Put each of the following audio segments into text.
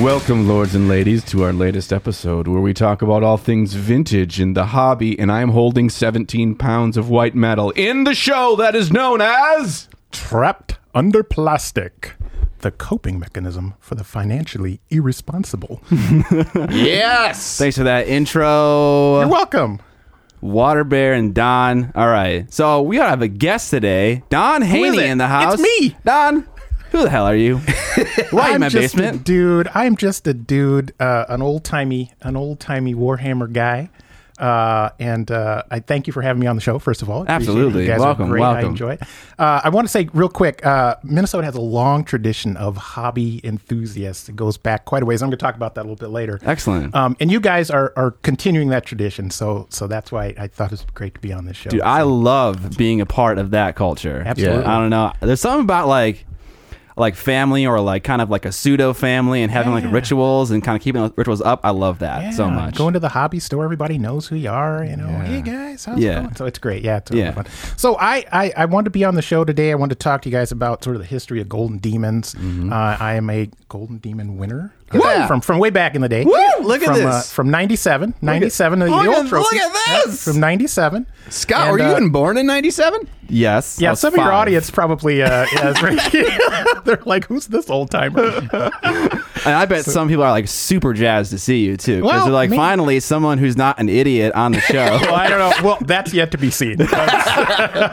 Welcome, lords and ladies, to our latest episode where we talk about all things vintage in the hobby, and I am holding 17 pounds of white metal in the show that is known as. Trapped under plastic. The coping mechanism for the financially irresponsible. Yes. Thanks for that intro. You're welcome. Water Bear and Don. All right. So we gotta have a guest today. Don Haney in the house. It's me. Don. Who the hell are you? Why in my just a basement? dude. I'm just a dude, uh, an old timey, an old timey Warhammer guy. Uh, and uh, I thank you for having me on the show. First of all, appreciate. Absolutely. you guys Welcome, are great. I enjoy it. Uh, I want to say real quick, uh, Minnesota has a long tradition of hobby enthusiasts. It goes back quite a ways. I'm going to talk about that a little bit later. Excellent. Um, and you guys are, are continuing that tradition, so so that's why I thought it was great to be on this show. Dude, I love being a part of that culture. Absolutely. I don't know. There's something about like like family or like kind of like a pseudo family and having like rituals and kind of keeping those rituals up. I love that so much. Going to the hobby store, everybody knows who you are. You know, hey guys, how's Yeah. it going? So it's great. Yeah, it's really Yeah. fun. So I, I I wanted to be on the show today. I wanted to talk to you guys about sort of the history of Golden Demons. Mm-hmm. Uh, I am a Golden Demon winner at from from way back in the day. Woo! Look at from, this. Uh, from 97, 97, the, the look old at- trophy. look at Yeah, this! from 97. Scott, And, were you uh, even born in '97? yes. Yeah, was some of your audience probably uh, is right. they're like, "Who's this old timer?" And I bet some people are like super jazzed to see you too. Because Well, they're like, me- finally, someone who's not an idiot on the show. well, I don't know. Well, that's yet to be seen.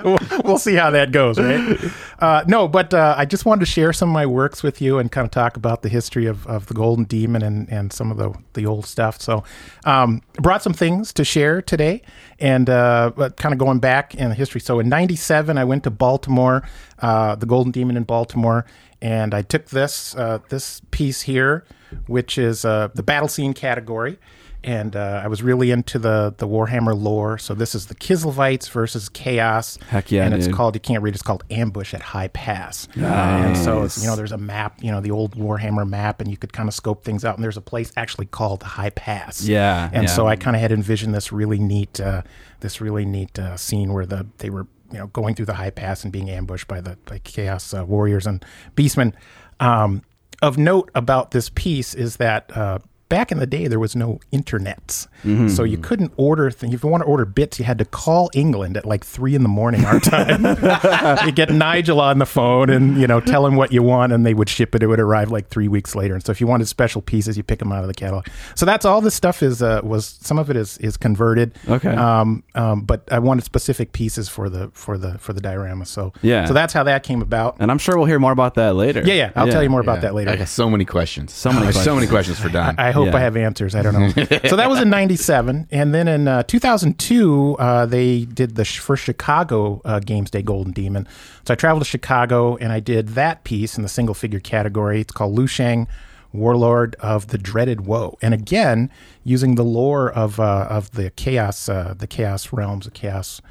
we'll, we'll see how that goes, right? Uh, no, but uh, I just wanted to share some of my works with you and kind of talk about the history of, of the Golden Demon and, and some of the, the old stuff. So, um, brought some things to share today and uh, kind of going back in the history. So, in 97, I went to Baltimore, uh, the Golden Demon in Baltimore, and I took this, uh, this piece here, which is uh, the battle scene category and uh, I was really into the the Warhammer lore. So this is the Kislevites versus Chaos. Heck yeah, And it's dude. called you can't read. It's called Ambush at High Pass. Nice. And so it's, you know there's a map, you know the old Warhammer map, and you could kind of scope things out. And there's a place actually called High Pass. Yeah, And yeah. so I kind of had envisioned this really neat uh, this really neat uh, scene where the they were you know going through the High Pass and being ambushed by the by Chaos uh, warriors and beastmen. Um, of note about this piece is that uh, back in the day there was no internets, Mm-hmm. so you couldn't order. things if you want to order bits, you had to call England at like three in the morning our time. you get Nigel on the phone and you know tell him what you want, and they would ship it. It would arrive like three weeks later. And so if you wanted special pieces, you pick them out of the catalog. So that's all this stuff is. Uh, was some of it is is converted. Okay. Um, um, but I wanted specific pieces for the for the for the diorama. So Yeah. So that's how that came about. and I'm sure we'll hear more about that later. Yeah, yeah. I'll tell you more about that later. I got so many questions. So many There's so questions. many questions for Don. I hope Yeah. I have answers. I don't know. so that was in '97, and then in uh, 2002, uh, they did the sh- first Chicago uh, Games Day Golden Demon. So I traveled to Chicago and I did that piece in the single figure category. It's called Lu Shang, Warlord of the Dreaded Woe, and again using the lore of uh, of the chaos, uh, the chaos realms, the chaos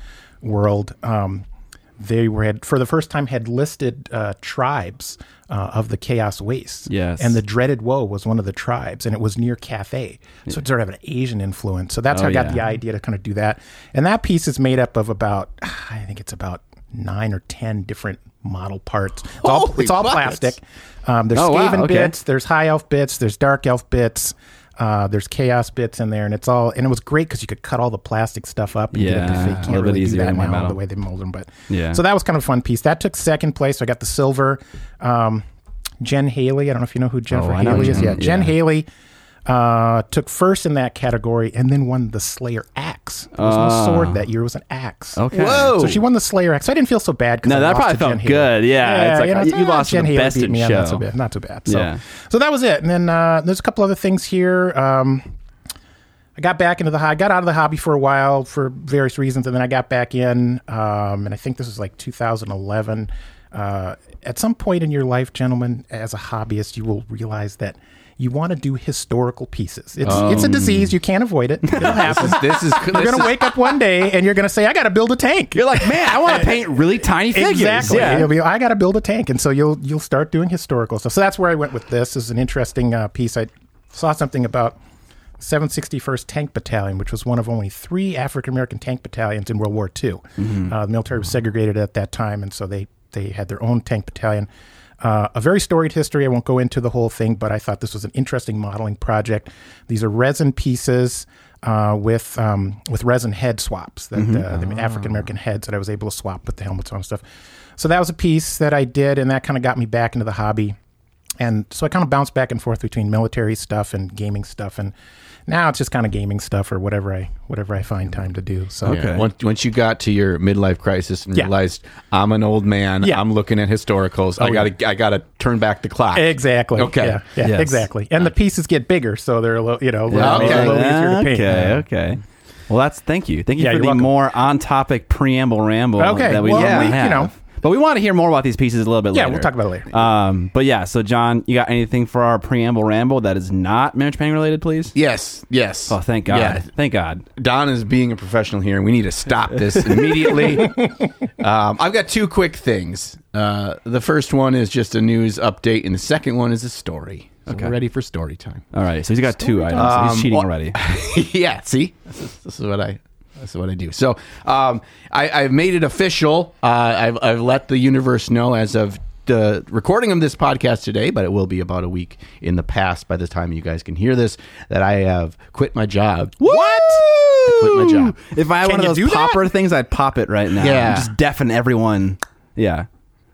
world. Um, they were had for the first time had listed uh, tribes uh, of the chaos wastes. Yes. and the dreaded woe was one of the tribes, and it was near Cathay, so it sort of had an Asian influence. So that's how Oh, I got yeah. the idea to kind of do that. And that piece is made up of about, I think it's about nine or ten different model parts. It's all, it's all plastic. Um, there's Oh, wow, okay. bits, there's high elf bits, there's dark elf bits. Uh, there's chaos bits in there, and it's all and it was great because you could cut all the plastic stuff up and get it to Yeah, fit. a You can't little bit really do easier that than now metal. the way they mold them, but Yeah. So that was kind of a fun piece. That took second place. So I got the silver. Um, Jen Haley. I don't know if you know who Jennifer Oh, Haley is. Jen, Yeah, Jen. Haley uh, took first in that category and then won the Slayer axe. It was no Ah. sword that year; it was an axe. Okay. Whoa. So she won the Slayer axe. So I didn't feel so bad. 'cause No, I that lost probably to felt Jen Haley. good. Yeah, it's like, know, you- you ah, lost to Jen the Haley best beat in me. Yeah, Not so show. bad. Not too bad. So, Yeah. so that was it. And then uh, there's a couple other things here. Um, I got back into the I got out of the hobby for a while for various reasons, and then I got back in. Um, and I think this was like 2011. Uh, at some point in your life, gentlemen, as a hobbyist, you will realize that you want to do historical pieces. It's it's a disease you can't avoid it. It'll happen. this is You're gonna wake up one day and you're gonna say, "I got to build a tank." You're like, man, I want to paint really tiny figures. Exactly. Yeah. You'll be, I got to build a tank, and so you'll you'll start doing historical stuff. So that's where I went with this. this is an interesting uh, piece. I saw something about 761st Tank Battalion, which was one of only three African American tank battalions in World War II. Uh, the military was segregated at that time, and so they they had their own tank battalion. Uh, a very storied history. I won't go into the whole thing, but I thought this was an interesting modeling project. These are resin pieces uh, with um, with resin head swaps, that uh, the African American heads that I was able to swap with the helmets on and stuff. So that was a piece that I did, and that kind of got me back into the hobby. And so I kind of bounced back and forth between military stuff and gaming stuff, and now it's just kind of gaming stuff or whatever I whatever I find time to do. So Yeah. Once, once you got to your midlife crisis and Yeah. realized I'm an old man, Yeah. I'm looking at historicals. I Oh, gotta I gotta turn back the clock. Exactly. Okay. Yeah, yeah Yes. exactly. And the uh, pieces get bigger, so they're a little, you know, a little, Yeah, okay. a little easier to paint. Okay, okay. Well, that's thank you. Thank you Yeah, for the welcome. more on topic preamble ramble Okay, that we, well, yeah, we- you have. know. But we want to hear more about these pieces a little bit Yeah, later. we'll talk about it later. Um, but yeah, so John, you got anything for our preamble ramble that is not marriage painting related, please? Yes, yes. Oh, thank God. Yeah. Thank God. Don is being a professional here, and we need to stop this immediately. um, I've got two quick things. Uh, the first one is just a news update, and the second one is a story. So Okay. we're ready for story time. All right, so he's got two items. Um, he's cheating well- already. yeah, see, this is, this is what I this is what I do. So um, I, I've made it official. Uh, I've, I've let the universe know as of the recording of this podcast today, but it will be about a week in the past by the time you guys can hear this that I have quit my job. What? I quit my job. If I had Can one you of do those that? popper things, I'd pop it right now. Yeah. and just deafen everyone. Yeah.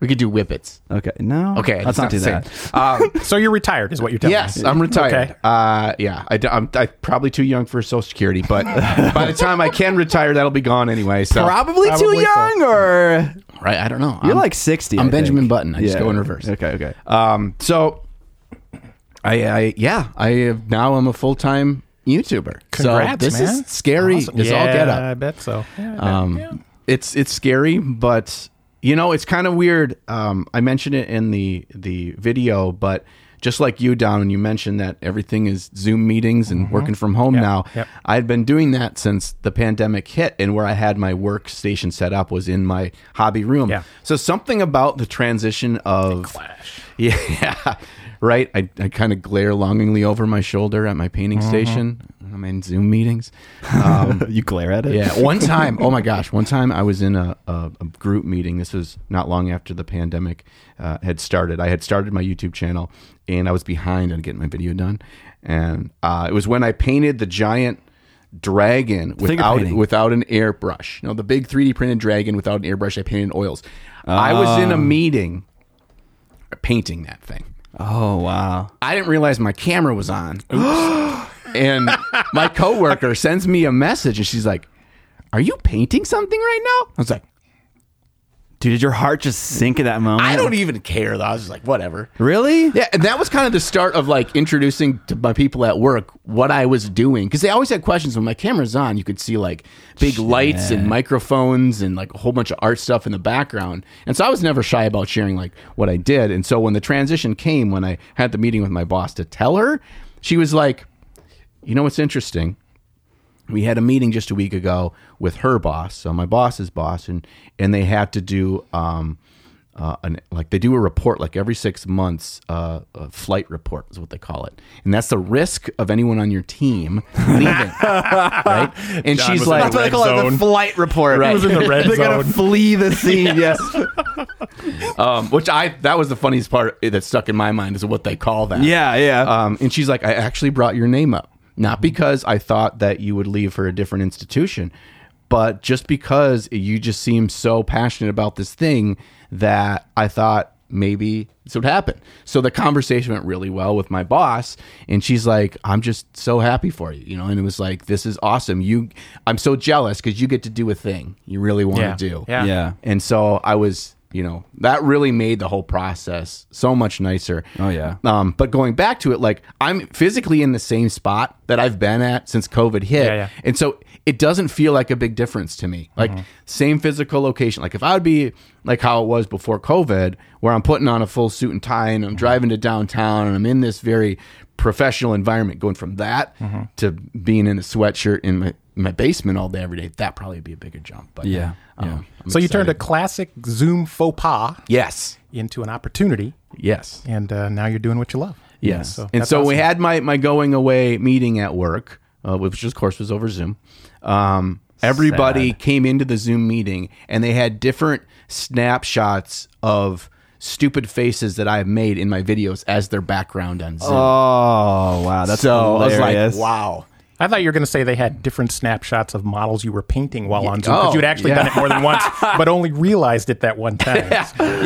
We could do whippets. Okay. No. Okay, Let's not do that. Um, so you're retired, is what you're telling Yes, me. I'm retired. Okay. Uh, yeah, I, am I'm probably too young for Social Security, but by the time I can retire, that'll be gone anyway. So Probably, too Probably so. young, or right, I don't know. you're I'm- like sixty. I'm I Benjamin think. Button. I just Yeah. go in reverse. Okay. Okay. Um, so I, I yeah, I have now I'm a full time YouTuber. Congrats, so this man. is scary. Awesome. It's all Yeah, get I up. bet so. Yeah, I bet. Um, Yeah. it's it's scary, but you know it's kind of weird. Um, I mentioned it in the the video, but just like you, Don, when you mentioned that everything is Zoom meetings and working from home Yep, now, yep. I had been doing that since the pandemic hit, and where I had my workstation set up was in my hobby room. Yeah. So something about the transition of Clash. yeah, right. I, I kind of glare longingly over my shoulder at my painting Mm-hmm. station. I'm in Zoom meetings. Um, you glare at it. yeah, one time, oh my gosh, one time I was in a, a, a group meeting. This was not long after the pandemic uh, had started. I had started my YouTube channel and I was behind on getting my video done. And uh, it was when I painted the giant dragon without without an airbrush. Know, the big 3D printed dragon without an airbrush. I painted in oils. I was in a meeting painting that thing. Oh wow. I didn't realize my camera was on. and my coworker sends me a message and she's like, Are you painting something right now? I was like, Dude, did your heart just sink at that moment? I don't even care though. I was just like, whatever. Really? Yeah, and that was kind of the start of like introducing to my people at work what I was doing because they always had questions. When my camera's on, you could see like big lights and microphones and like a whole bunch of art stuff in the background. And so I was never shy about sharing like what I did. And so when the transition came, when I had the meeting with my boss to tell her, she was like, "You know what's interesting? we had a meeting just a week ago with her boss, so my boss's boss, and and they had to do um, uh, an, like they do a report like every six months, uh, a flight report is what they call it, and that's the risk of anyone on your team leaving, right? And John she's was in like, the That's what they Red call it, zone. the flight report. Right. He was in the red They're gonna zone. flee the scene. yes. um, which I that was the funniest part that stuck in my mind is what they call that. Yeah, yeah. Um, and she's like, I actually brought your name up, not because I thought that you would leave for a different institution, but just because you just seem so passionate about this thing that I thought maybe this would happen. So the conversation went really well with my boss, and she's like, "I'm just so happy for you," you know. And it was like, "This is awesome. You, I'm so jealous because you get to do a thing you really want Yeah. to do." Yeah. yeah. And so I was, you know, that really made the whole process so much nicer. Oh, yeah. Um, but going back to it, like I'm physically in the same spot that I've been at since COVID hit. Yeah, yeah. And so it doesn't feel like a big difference to me. Like mm-hmm. same physical location. Like if I would be like how it was before COVID, where I'm putting on a full suit and tie and I'm mm-hmm. driving to downtown and I'm in this very professional environment, going from that mm-hmm. to being in a sweatshirt in my my basement all day every day, that probably would be a bigger jump. But Yeah, um, yeah. I'm So you turned a classic Zoom faux pas yes, into an opportunity, yes. and uh, now you're doing what you love. Yes. So and so we had my, my going away meeting at work, uh, which of course was over Zoom. Um, everybody Sad. came into the Zoom meeting and they had different snapshots of stupid faces that I have made in my videos as their background on Zoom. Oh wow, that's so I was hilarious. like, wow. I thought you were going to say they had different snapshots of models you were painting while on Zoom because Oh, you'd actually yeah. done it more than once, but only realized it that one time.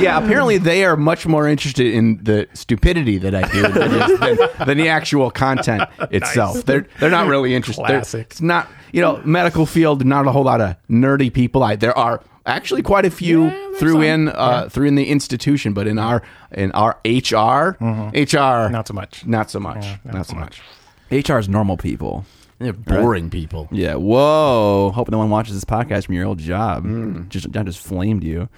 Yeah, apparently they are much more interested in the stupidity that I do than, than, than the actual content itself. They're they're not really interested. Classic. It's not you know medical field. Not a whole lot of nerdy people. I, there are actually quite a few through in uh, through in the institution, but in our in our HR HR Not so much. Not so much. not, so much. HR is normal people. They're boring people. Yeah. Whoa. Hope no one watches this podcast from your old job. Mm. Just I just flamed you.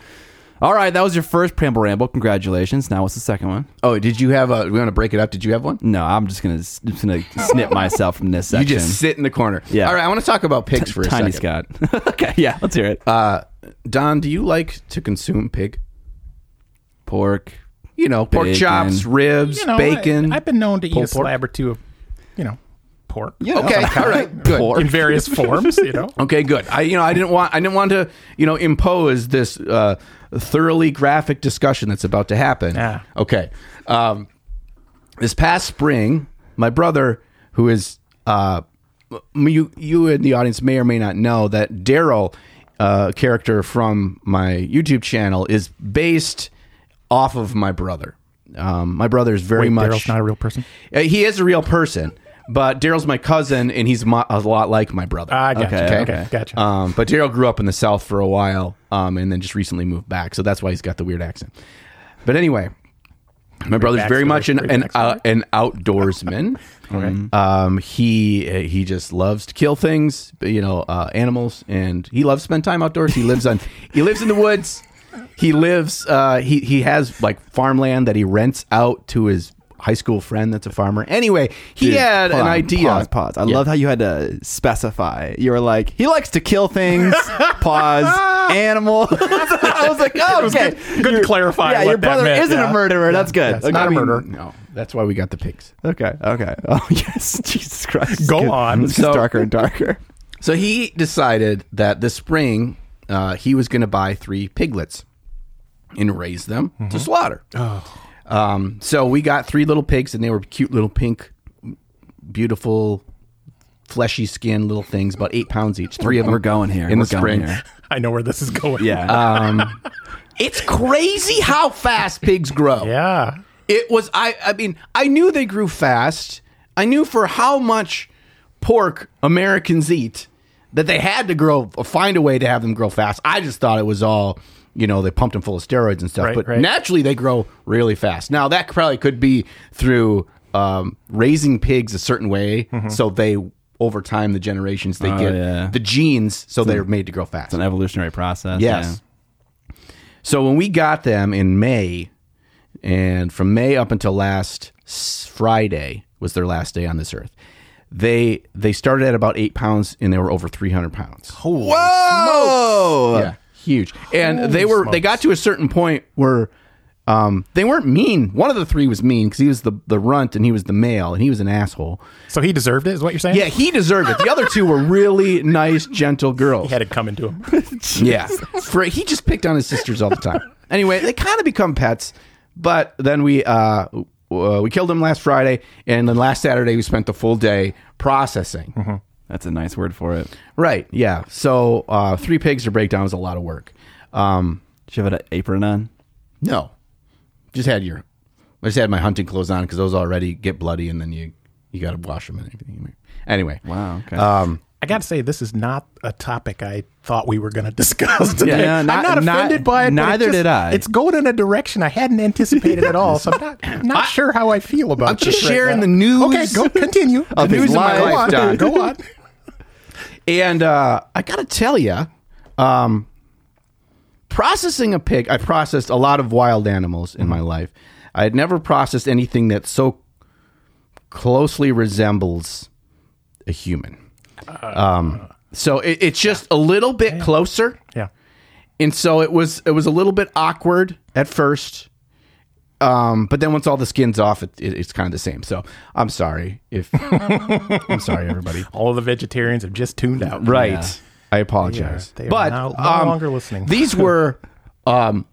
All right, that was your first Pramble Ramble. Congratulations. Now what's the second one? Oh, did you have a? We want to break it up. Did you have one? No, I'm just gonna just gonna snip myself from this section. You just sit in the corner. Yeah. All right. I want to talk about pigs for a Tiny second. Scott. okay, yeah, let's hear it. Uh, Don, do you like to consume pig? Pork. You know, pork Bacon. chops, ribs, You know, bacon. I, have been known to eat a pulled pork. slab or two of, you know, pork. okay, all right, good. Pork. In various forms, you know. Okay, good. I, you know, I didn't want, I didn't want to, you know, impose this uh, thoroughly graphic discussion that's about to happen. Yeah. Okay. Um, this past spring, my brother, who is, uh, you, you in the audience may or may not know that Daryl, uh, character from my YouTube channel, is based off of my brother. Um, my brother is very Wait, much. Daryl's not a real person. Uh, he is a real person, but Daryl's my cousin, and he's mo- a lot like my brother. Ah, I gotcha. Okay, Okay, okay. gotcha. Um, but Daryl grew up in the South for a while, um, and then just recently moved back, so that's why he's got the weird accent. But anyway, my brother's very backstory, much an great an, backstory. uh, an outdoorsman. Um, he uh, he just loves to kill things, you know, uh, animals, and he loves to spend time outdoors. He lives on he lives in the woods. He lives. Uh, he he has like farmland that he rents out to his high school friend that's a farmer. Anyway, he Dude, had an on, idea. Pause, pause. I Yeah. love how you had to specify. You were like, he likes to kill things. pause. Animal. I was like, oh, okay. Good to clarify Yeah, your brother meant, isn't yeah. a murderer. That's good. Yes, not a murderer. No, that's why we got the pigs. Okay. Okay. Oh yes. Jesus Christ. Go Good. on. It's So- darker and darker. So he decided that this spring uh, he was going to buy three piglets and raise them to slaughter. Um, so we got three little pigs, and they were cute little pink, beautiful, fleshy skin little things, about eight pounds each. Three of them. We're going here. in We're the spring. here. I know where this is going. Yeah. Um, it's crazy how fast pigs grow. Yeah. It was I I mean, I knew they grew fast. I knew for how much pork Americans eat that they had to grow find a way to have them grow fast. I just thought it was all, you know, they pumped them full of steroids and stuff. Right, but right. naturally they grow really fast. Now that probably could be through um, raising pigs a certain way Mm-hmm. so they over time the generations they Oh, get yeah. the genes so they're made to grow fast. it's an evolutionary process. Yes. So when we got them in May, and from May up until last Friday was their last day on this earth. They they started at about eight pounds and they were over three hundred pounds. Holy Whoa. Yeah, huge. And Holy they were they got to a certain point where um, they weren't mean. One of the three was mean because he was the the runt and he was the male and he was an asshole. So he deserved it, is what you're saying? Yeah, he deserved it. The other two were really nice, gentle girls. He had it coming to him. Yeah. For he just picked on his sisters all the time. Anyway, they kind of become pets, but then we uh, uh we killed him last Friday and then last Saturday we spent the full day processing. That's a nice word for it. Right. Yeah. So, uh three pigs to break down is a lot of work. Um Did you have an apron on? no. Just had your I just had my hunting clothes on cuz those already get bloody and then you you got to wash them and everything. Anyway. Wow. Okay. Um I got to say, this is not a topic I thought we were going to discuss today. Yeah, not- I'm not not- offended by it. but it neither just- did I. It's going in a direction I hadn't anticipated at all. So I'm not, I'm sure how I feel about I'm just this right sharing now. the news. Okay, go continue. The news of my go life, on, Don. Go on. And uh, I got to tell you, um, processing a pig, I processed a lot of wild animals in my life. I had never processed anything that so closely resembles a human. Um, so it, it's just a little bit closer, Yeah. and so it was it was a little bit awkward at first. Um, but then once all the skin's off, it, it, it's kind of the same. So I'm sorry if I'm sorry, everybody. All of the vegetarians have just tuned out. Right. Yeah. I apologize. They are but now no um, longer listening. these were um,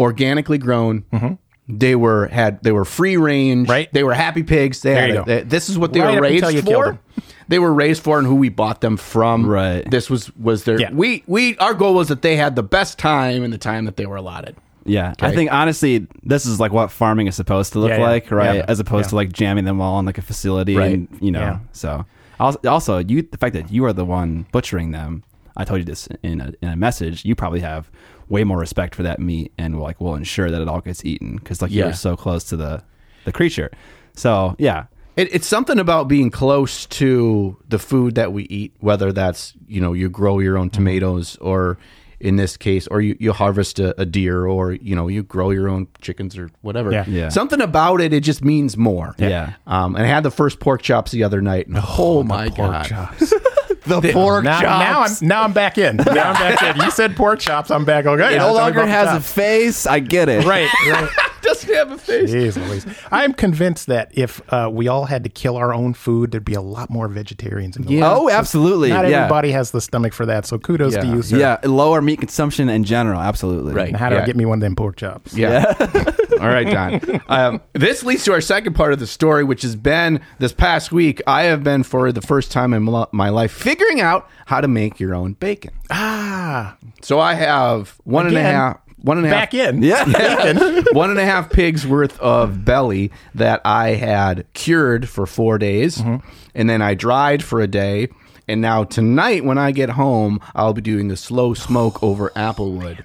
organically grown. They were had they were free range. Mm-hmm. Right. They were happy pigs. They There had you a- they- this is what they Right were raised for. They were raised for and who we bought them from. Right. This was was their Yeah. we we our goal was that they had the best time and the time that they were allotted. Yeah, I think honestly, this is like what farming is supposed to look Yeah, yeah, like, right? yeah. As opposed to like jamming them all in like a facility, Right. and you know. So also, you the fact that you are the one butchering them, I told you this in a in a message. You probably have way more respect for that meat, and like will ensure that it all gets eaten because like you're so close to the the creature. So yeah, It, it's something about being close to the food that we eat, whether that's you know you grow your own mm-hmm. tomatoes, or in this case, or you, you harvest a, a deer, or you know you grow your own chickens or whatever. Yeah. Yeah. Something about it, it just means more. Yeah. Um, and I had the first pork chops the other night, and oh, my god, chops. the pork now, now I'm now I'm back in. Now I'm back in. You said pork chops. I'm back. Okay. it now no longer about the has a face. I get it. right. Right. doesn't have a face. Jeez Louise. I'm convinced that if uh, we all had to kill our own food, there'd be a lot more vegetarians in the Yeah. world. Oh, absolutely. Not yeah. everybody has the stomach for that. So kudos to you, sir. Yeah, lower meat consumption in general. Absolutely. Right. And how do Yeah. I get me one of them pork chops? Yeah. All right, Don. Um, this leads to our second part of the story, which has been this past week. I have been for the first time in my my life figuring out how to make your own bacon. Ah, So I have one and a Again, half, one and a half, back in. Yeah. one and a half pigs worth of belly that I had cured for four days, Mm-hmm. and then I dried for a day. And now tonight, when I get home, I'll be doing the slow smoke over applewood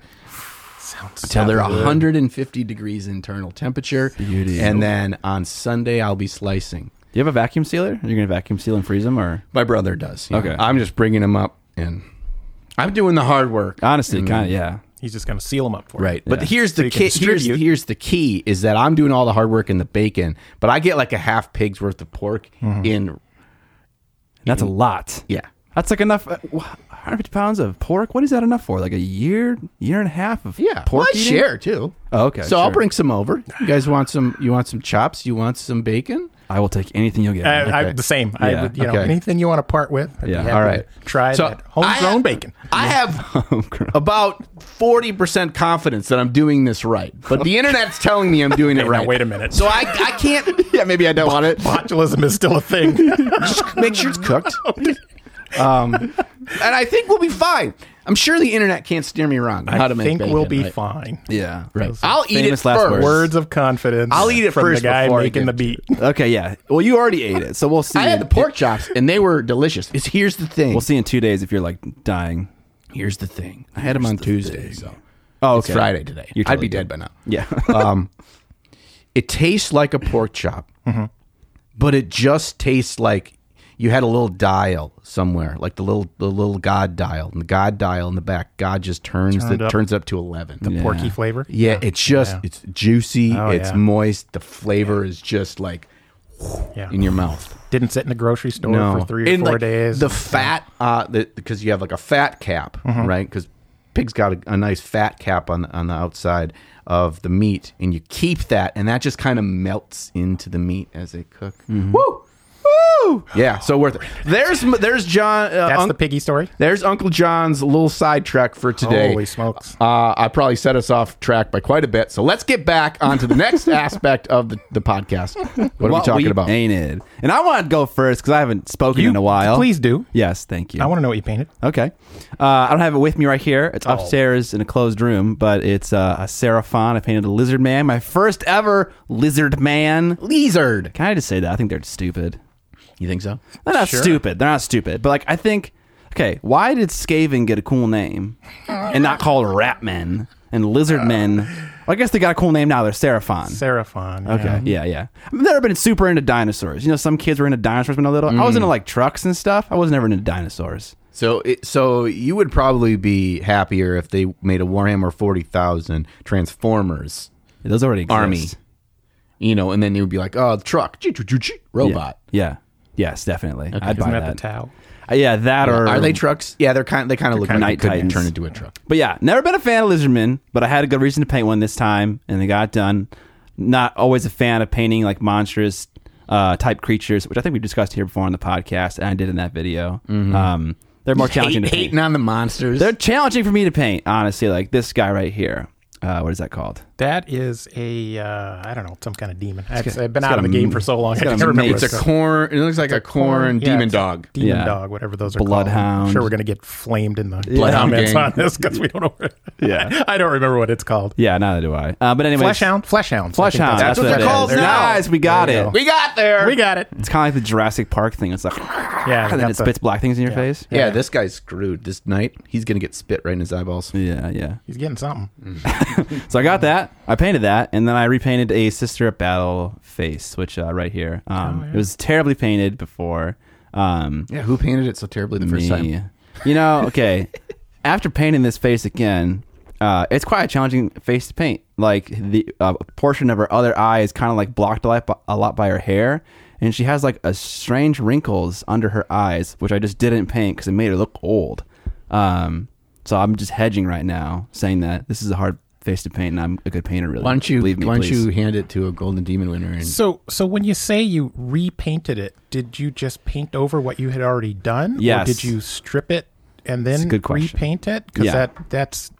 Sounds till they're good. 150 degrees internal temperature. Beauty. And then on Sunday, I'll be slicing. Do you have a vacuum sealer? Are you going to vacuum seal and freeze them, or My brother does. yeah. Okay. I'm just bringing them up, and I'm doing the hard work. honestly, kind of yeah. He's just going to seal them up for you. Right. But Yeah. here's the you can key. Here's, here's the key is that I'm doing all the hard work in the bacon, but I get like a half pig's worth of pork Mm-hmm. in. That's a lot. Yeah. That's like enough. Uh, wh- 150 pounds of pork. What is that enough for? Like a year, year and a half of Yeah. pork Well, I eating? share too. Oh, okay. So I'll bring some over. You guys want some? You want some chops? You want some bacon? I will take anything you'll get. Uh, I, the same. I Yeah. would, you know, Okay. anything you want to part with. I'd Yeah. happy All to right. Try So, that homegrown I have- bacon. I have about forty percent confidence that I'm doing this right, but the internet's telling me I'm doing it Now, right. wait a minute. So I I can't. Yeah, maybe I don't want it. Botulism is still a thing. Just make sure it's cooked. Um, and I think we'll be fine. I'm sure the internet can't steer me wrong on how I to make think bacon, we'll be right? fine. yeah. Right. I'll eat it famous last first. words. Words of confidence. I'll eat it from first the guy before making the beat. Okay. Yeah. Well, you already ate it, so we'll see. I had the pork chops and they were delicious. It's, here's the thing. We'll see in two days if you're like dying. Here's the thing. I had them on Tuesday, so Oh, it's Friday today. You're I'd be totally dead by now. Yeah. Um, it tastes like a pork chop, Mm-hmm. but it just tastes like you had a little dial somewhere, like the little the little God dial, and the God dial in the back. God just turns Turned the up. turns up to eleven. The porky flavor. yeah, it's just Yeah. it's juicy, Oh, it's yeah. moist. The flavor is just like Yeah. in your mouth. Didn't sit in the grocery store for three or And, four like, days. The fat, uh, because you have like a fat cap, Mm-hmm. right? Because pigs got a, a nice fat cap on on the outside of the meat, and you keep that, and that just kind of melts into the meat as they cook. Mm-hmm. Woo, woo! Yeah, so worth it. There's there's John. Uh, That's Unc- the piggy story. there's Uncle John's little sidetrack for today. Holy smokes. Uh, I probably set us off track by quite a bit. So let's get back onto the next aspect of the, the podcast. What are we talking about? Painted. And I want to go first because I haven't spoken You in a while. Please do. Yes, thank you. I want to know what you painted. Okay. Uh, I don't have it with me right here. It's upstairs in a closed room, but it's uh, a Seraphon. I painted a lizard man, my first ever lizard man. Lizard. Can I just say that? I think they're stupid. You think so? They're not Sure. stupid. They're not stupid. But like, I think, okay, why did Skaven get a cool name and not called Ratmen and Lizardmen? Well, I guess they got a cool name now. They're Seraphon. Seraphon. Okay, yeah, yeah. I've never been super into dinosaurs. You know, some kids were into dinosaurs when I was little. I was mm. into like trucks and stuff. I was never into dinosaurs. So, it, so you would probably be happier if they made a Warhammer forty thousand Transformers, Those already exist. Army. you know, and then you would be like, oh, the truck, Choo, choo, choo, choo, Yeah. robot. Yeah. Yes, definitely. I'd Isn't buy that, that. the Tau? Uh, yeah, that or Are they trucks? Yeah, they're kind. They kind of look like kinda they Night could be Titans. turned into a truck. But yeah, never been a fan of Lizardmen, but I had a good reason to paint one this time, and they got done. Not always a fan of painting like monstrous uh, type creatures, which I think we discussed here before on the podcast, and I did in that video. Um, they're more challenging Hate, to paint. hating on the monsters. They're challenging for me to paint, honestly. Like this guy right here. Uh, what is that called? That is a uh, I don't know some kind of demon. I've, got- I've been out of the a- game for so long. it's I a can't remember. mace. It's a Khorne. It looks like a Khorne yeah, demon it's dog. demon Yeah. dog, whatever those are Bloodhound. called. I'm sure, we're gonna get flamed in the Bloodhound comments gang. on this because we don't know. What, Yeah. I don't remember what it's called. Yeah, neither do I. Uh, but anyway, Fleshhound, Fleshhound, Fleshhound. That's what it they're is. called now. Nice, we got There it. go. We got there. We got it. It's kind of like the Jurassic Park thing. It's like, Yeah, and then it spits black things in your face. yeah, this guy's screwed. This night, he's gonna get spit right in his eyeballs. Yeah, yeah. He's getting something. So I got that. I painted that, and then I repainted a Sister of Battle face, which uh, right here. Um, Oh, yeah. It was terribly painted before. Um, Yeah, who painted it so terribly the first me. time? You know, okay. After painting this face again, uh, it's quite a challenging face to paint. Like the uh, portion of her other eye is kind of like blocked a lot, by, a lot by her hair, and she has like a strange wrinkles under her eyes, which I just didn't paint because it made her look old. Um, so I'm just hedging right now, saying that this is a hard face to paint, and I'm a good painter. Really, Why don't you? believe me? why don't please. you hand it to a golden demon winner? And So, so when you say you repainted it, did you just paint over what you had already done? Yes. Or did you strip it and then good repaint it? Because Yeah. that that's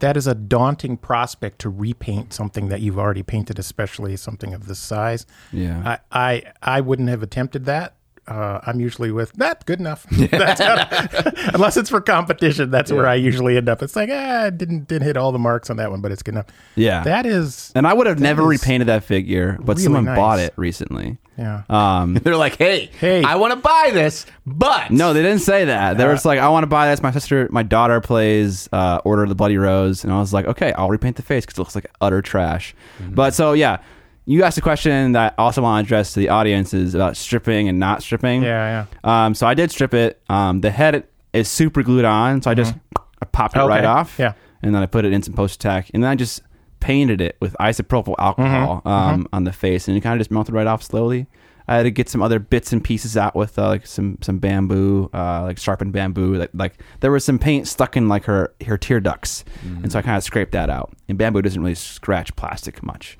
that is a daunting prospect to repaint something that you've already painted, especially something of this size. Yeah. I I, I wouldn't have attempted that. Uh, I'm usually with that good enough. That's how- unless it's for competition, that's where I usually end up. It's like ah, I didn't didn't hit all the marks on that one, but it's good enough. Yeah. that is and I would have never repainted that figure, but really someone nice. bought it recently. yeah. Um, they're like, "Hey, Hey. I want to buy this, but No, they didn't say that. They were just like, I want to buy this. My sister, my daughter plays uh, Order of the Bloody Rose. And I was like, okay, I'll repaint the face because it looks like utter trash. Mm-hmm. But so, yeah, you asked a question that I also want to address to the audience is about stripping and not stripping. Yeah, yeah. Um, so I did strip it. Um, the head is super glued on. So I just I popped it right Mm-hmm. Off. Yeah. And then I put it in some post tack. And then I just painted it with isopropyl alcohol Mm-hmm. um, on the face. And it kind of just melted right off slowly. I had to get some other bits and pieces out with uh, like some some bamboo, uh, like sharpened bamboo. Like, like there was some paint stuck in like her her tear ducts, and so I kind of scraped that out. And bamboo doesn't really scratch plastic much.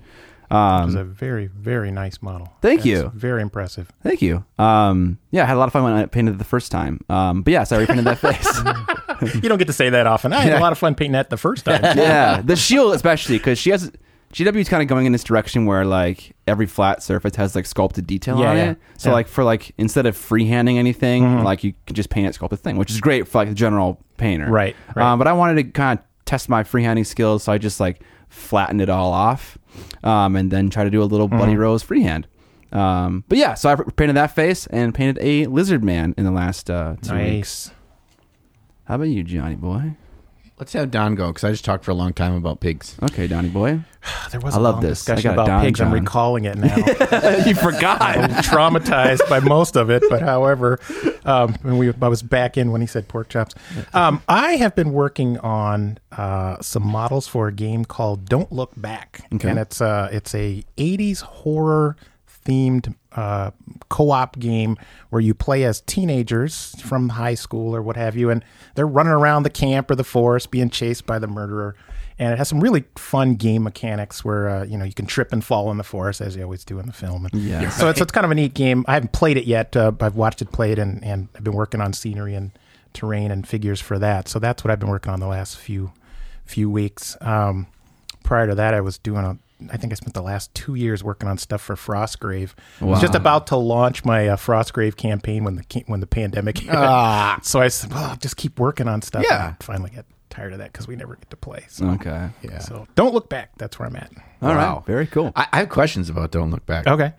It was Um, a very, very nice model. Thank That's you. Very impressive. thank you. Um, yeah, I had a lot of fun when I painted it the first time. Um, but yeah, so I repainted that face. You don't get to say that often. I had a lot of fun painting that the first time. yeah, the shield especially because she has GW is kind of going in this direction where like every flat surface has like sculpted detail Yeah, on yeah, it. So yeah. like for like instead of freehanding anything, Mm-hmm. like you can just paint it sculpted thing, which is great for like the general painter. Right, right. Um, but I wanted to kind of test my freehanding skills, so I just like flattened it all off, um, and then try to do a little Mm-hmm. Rose freehand. Um, but yeah, so I painted that face and painted a lizard man in the last uh, two weeks. How about you, Johnny boy? Let's have Don go because I just talked for a long time about pigs. Okay, Donny boy. There was I a love long this. I discussion got it about down, pigs. I'm recalling it now. you forgot. I'm traumatized by most of it, but however, um, when we I was back in when he said pork chops. Um, I have been working on uh, some models for a game called Don't Look Back, Okay. and it's uh, it's a '80s horror themed uh, co-op game where you play as teenagers from high school or what have you, and they're running around the camp or the forest being chased by the murderer. And it has some really fun game mechanics where uh, you know you can trip and fall in the forest as you always do in the film. And Yeah. so it's, it's kind of a neat game. I haven't played it yet. Uh, I've watched it played, and, and I've been working on scenery and terrain and figures for that. So that's what I've been working on the last few few weeks. Um, prior to that, I was doing a. I think I spent the last two years working on stuff for Frostgrave. I was just about to launch my uh, Frostgrave campaign when the when the pandemic hit. Ah. so I said, "Well, I'll just keep working on stuff." Yeah. And I finally get tired of that because we never get to play. So, Okay. Yeah. so don't look back. That's where I'm at. All right. Wow. Very cool. I, I have questions about Don't Look Back. Okay.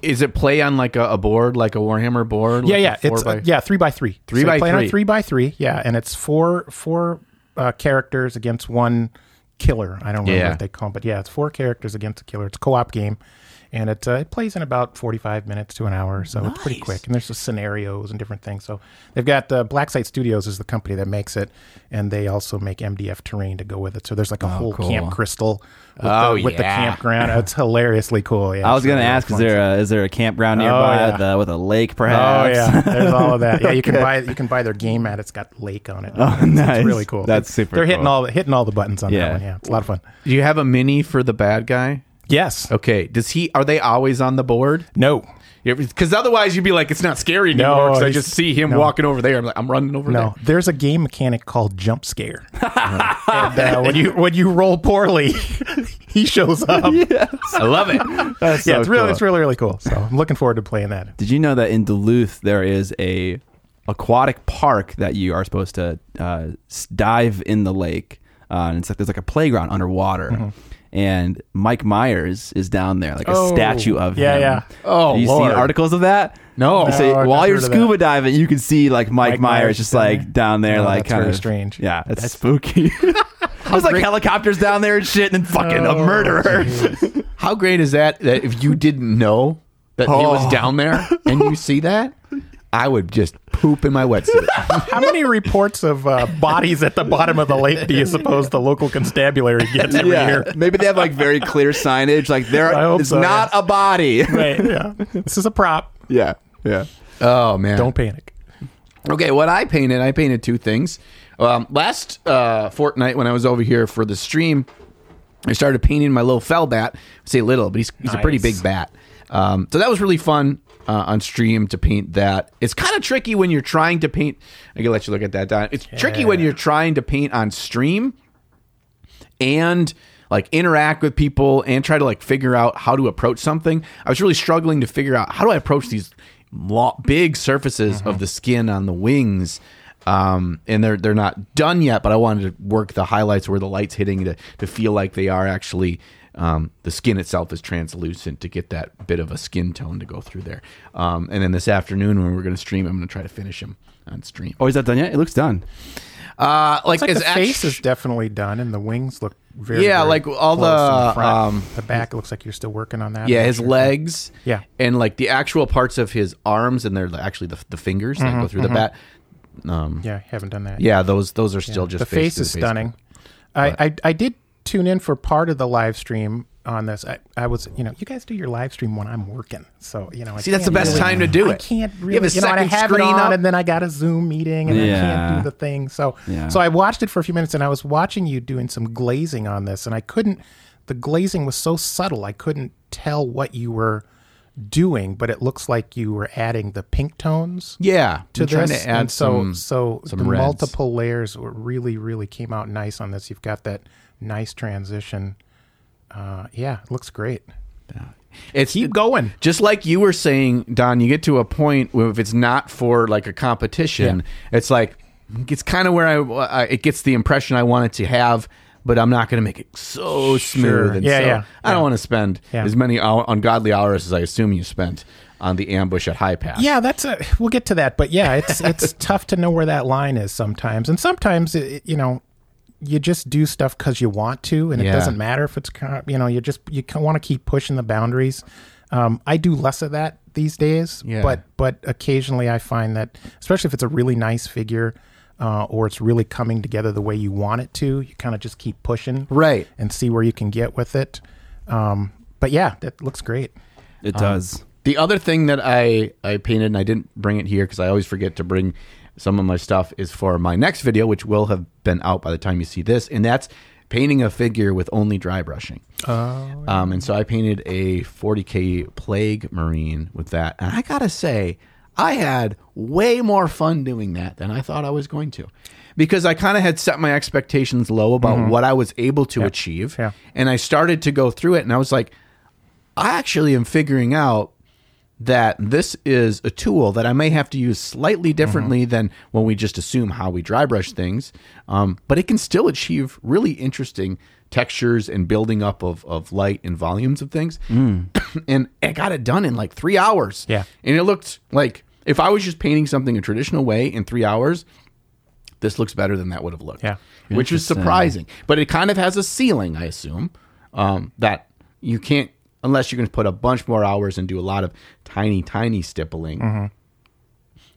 Is it play on like a, a board, like a Warhammer board? Yeah, like yeah, a four it's uh, yeah three by three. Three So by playing on three. three by three. Yeah, and it's four four uh, characters against one killer. I don't remember Yeah. what they call, it, but yeah, it's four characters against a killer. It's a co-op game, and it uh, it plays in about forty five minutes to an hour, so it's pretty quick. And there's just scenarios and different things. So they've got uh, Blacksite Studios is the company that makes it, and they also make MDF terrain to go with it. So there's like a whole cool. Camp Crystal with, Oh, the, with the campground. It's hilariously cool. Yeah, I was gonna really ask, is fun. there a, is there a campground nearby yeah. with, a, with a lake, Oh perhaps? yeah, there's all of that. Yeah, you can buy you can buy their game mat. It's got lake on it. Oh, It's- nice. It's really cool. That's super They're hitting cool. all the hitting all the buttons on Yeah. that one. Yeah, it's a lot of fun. Do you have a mini for the bad guy? Yes. Okay. Does he? Are they always on the board? No. Because otherwise, you'd be like, it's not scary anymore. No, Because I he's- just see him no. walking over there. I'm like, I'm running over No, there. there's a game mechanic called Jump Scare. and, uh, when you when you roll poorly, he shows up. Yeah, I love it. That's yeah so it's really cool. it's really really cool. So I'm looking forward to playing that. Did you know that in Duluth there is a aquatic park that you are supposed to uh, s- dive in the lake? Uh, and it's like there's like a playground underwater, and Mike Myers is down there, like a Oh, statue of yeah, him. yeah. Yeah. Oh, Have you Lord. seen articles of that? No. They say No, I've while not you're heard of scuba diving, you can see like Mike, Mike Myers, Myers just down like there. down there, Oh, like that's kind very of strange. Yeah, it's spooky. There's like great- helicopters down there and shit, and then fucking a Oh, murderer. How great is that? That if you didn't know that he was Oh. down there and you see that, I would just poop in my wetsuit. How many reports of uh, bodies at the bottom of the lake do you suppose the local constabulary gets every year? maybe they have like very clear signage, like I there hope it's so, not a body. Right. Yeah. This is a prop. yeah, yeah. oh man! Don't panic. Okay, what I painted, I painted two things. Um, last uh, fortnight when I was over here for the stream, I started painting my little fell bat. I say little, but he's, he's a pretty big bat. Um, so that was really fun uh, on stream to paint that. It's kind of tricky when you're trying to paint. I can let you look at that. Don. It's tricky when you're trying to paint on stream and like interact with people and try to like figure out how to approach something. I was really struggling to figure out how do I approach these lo- big surfaces of the skin on the wings. Um, and they're they're not done yet, but I wanted to work the highlights where the light's hitting to to feel like they are actually um, the skin itself is translucent to get that bit of a skin tone to go through there. Um, and then this afternoon when we're going to stream, I'm going to try to finish him on stream. Oh, is that done yet? It looks done. Uh, like, It's like is the actu- face is definitely done, and the wings look very Yeah, very like all close in the, front. um, the back looks like you're still working on that. Yeah, his sure. legs. Yeah. and like the actual parts of his arms, and they're actually the, the fingers that go through the bat. Um, Yeah, haven't done that. yeah, those those are still just the face is the stunning. I, I I did tune in for part of the live stream on this. I, I was, you know, you guys do your live stream when I'm working, so you know. I See, that's the best really- time to do I it. can't You have a you know, I have it screen on, up. and then I got a Zoom meeting, and I can't do the thing. So, Yeah. so I watched it for a few minutes, and I was watching you doing some glazing on this, and I couldn't. The glazing was so subtle, I couldn't tell what you were doing, but it looks like you were adding the pink tones Yeah, to I'm this. to add and so some. so some the reds. multiple layers were really really came out nice on this. You've got that nice transition. Uh, yeah, it looks great. Yeah. It's Keep going. just like you were saying, Don. You get to a point where if it's not for like a competition, it's like it's kind of where I, it gets the impression I want it to have. But I'm not going to make it so smooth. And Yeah, so yeah, I don't yeah. want to spend Yeah. as many hour, ungodly hours as I assume you spent on the ambush at High Pass. Yeah, that's a. We'll get to that, but yeah, it's it's tough to know where that line is sometimes, and sometimes it- you know. You just do stuff because you want to, and it doesn't matter if it's kind of- you know you just you want to keep pushing the boundaries. Um, I do less of that these days, Yeah. but but occasionally I find that, especially if it's a really nice figure, uh, or it's really coming together the way you want it to, you kind of just keep pushing, Right. and see where you can get with it. Um, but yeah, that looks great. It Um, does. The other thing that I I painted and I didn't bring it here because I always forget to bring some of my stuff is for my next video, which will have been out by the time you see this, and that's painting a figure with only dry brushing. Oh, Um, and so I painted a 40k plague marine with that, and I gotta say, I had way more fun doing that than I thought I was going to, because I kind of had set my expectations low about what I was able to achieve, Yeah. and I started to go through it, and I was like, I actually am figuring out that this is a tool that I may have to use slightly differently than when we just assume how we dry brush things. Um, but it can still achieve really interesting textures and building up of, of light and volumes of things. and I got it done in like three hours. Yeah. And it looked like if I was just painting something a traditional way in three hours, this looks better than that would have looked. Yeah. Which is surprising. But it kind of has a ceiling, I assume, um, that you can't, unless you're going to put a bunch more hours and do a lot of tiny, tiny stippling, Mm-hmm.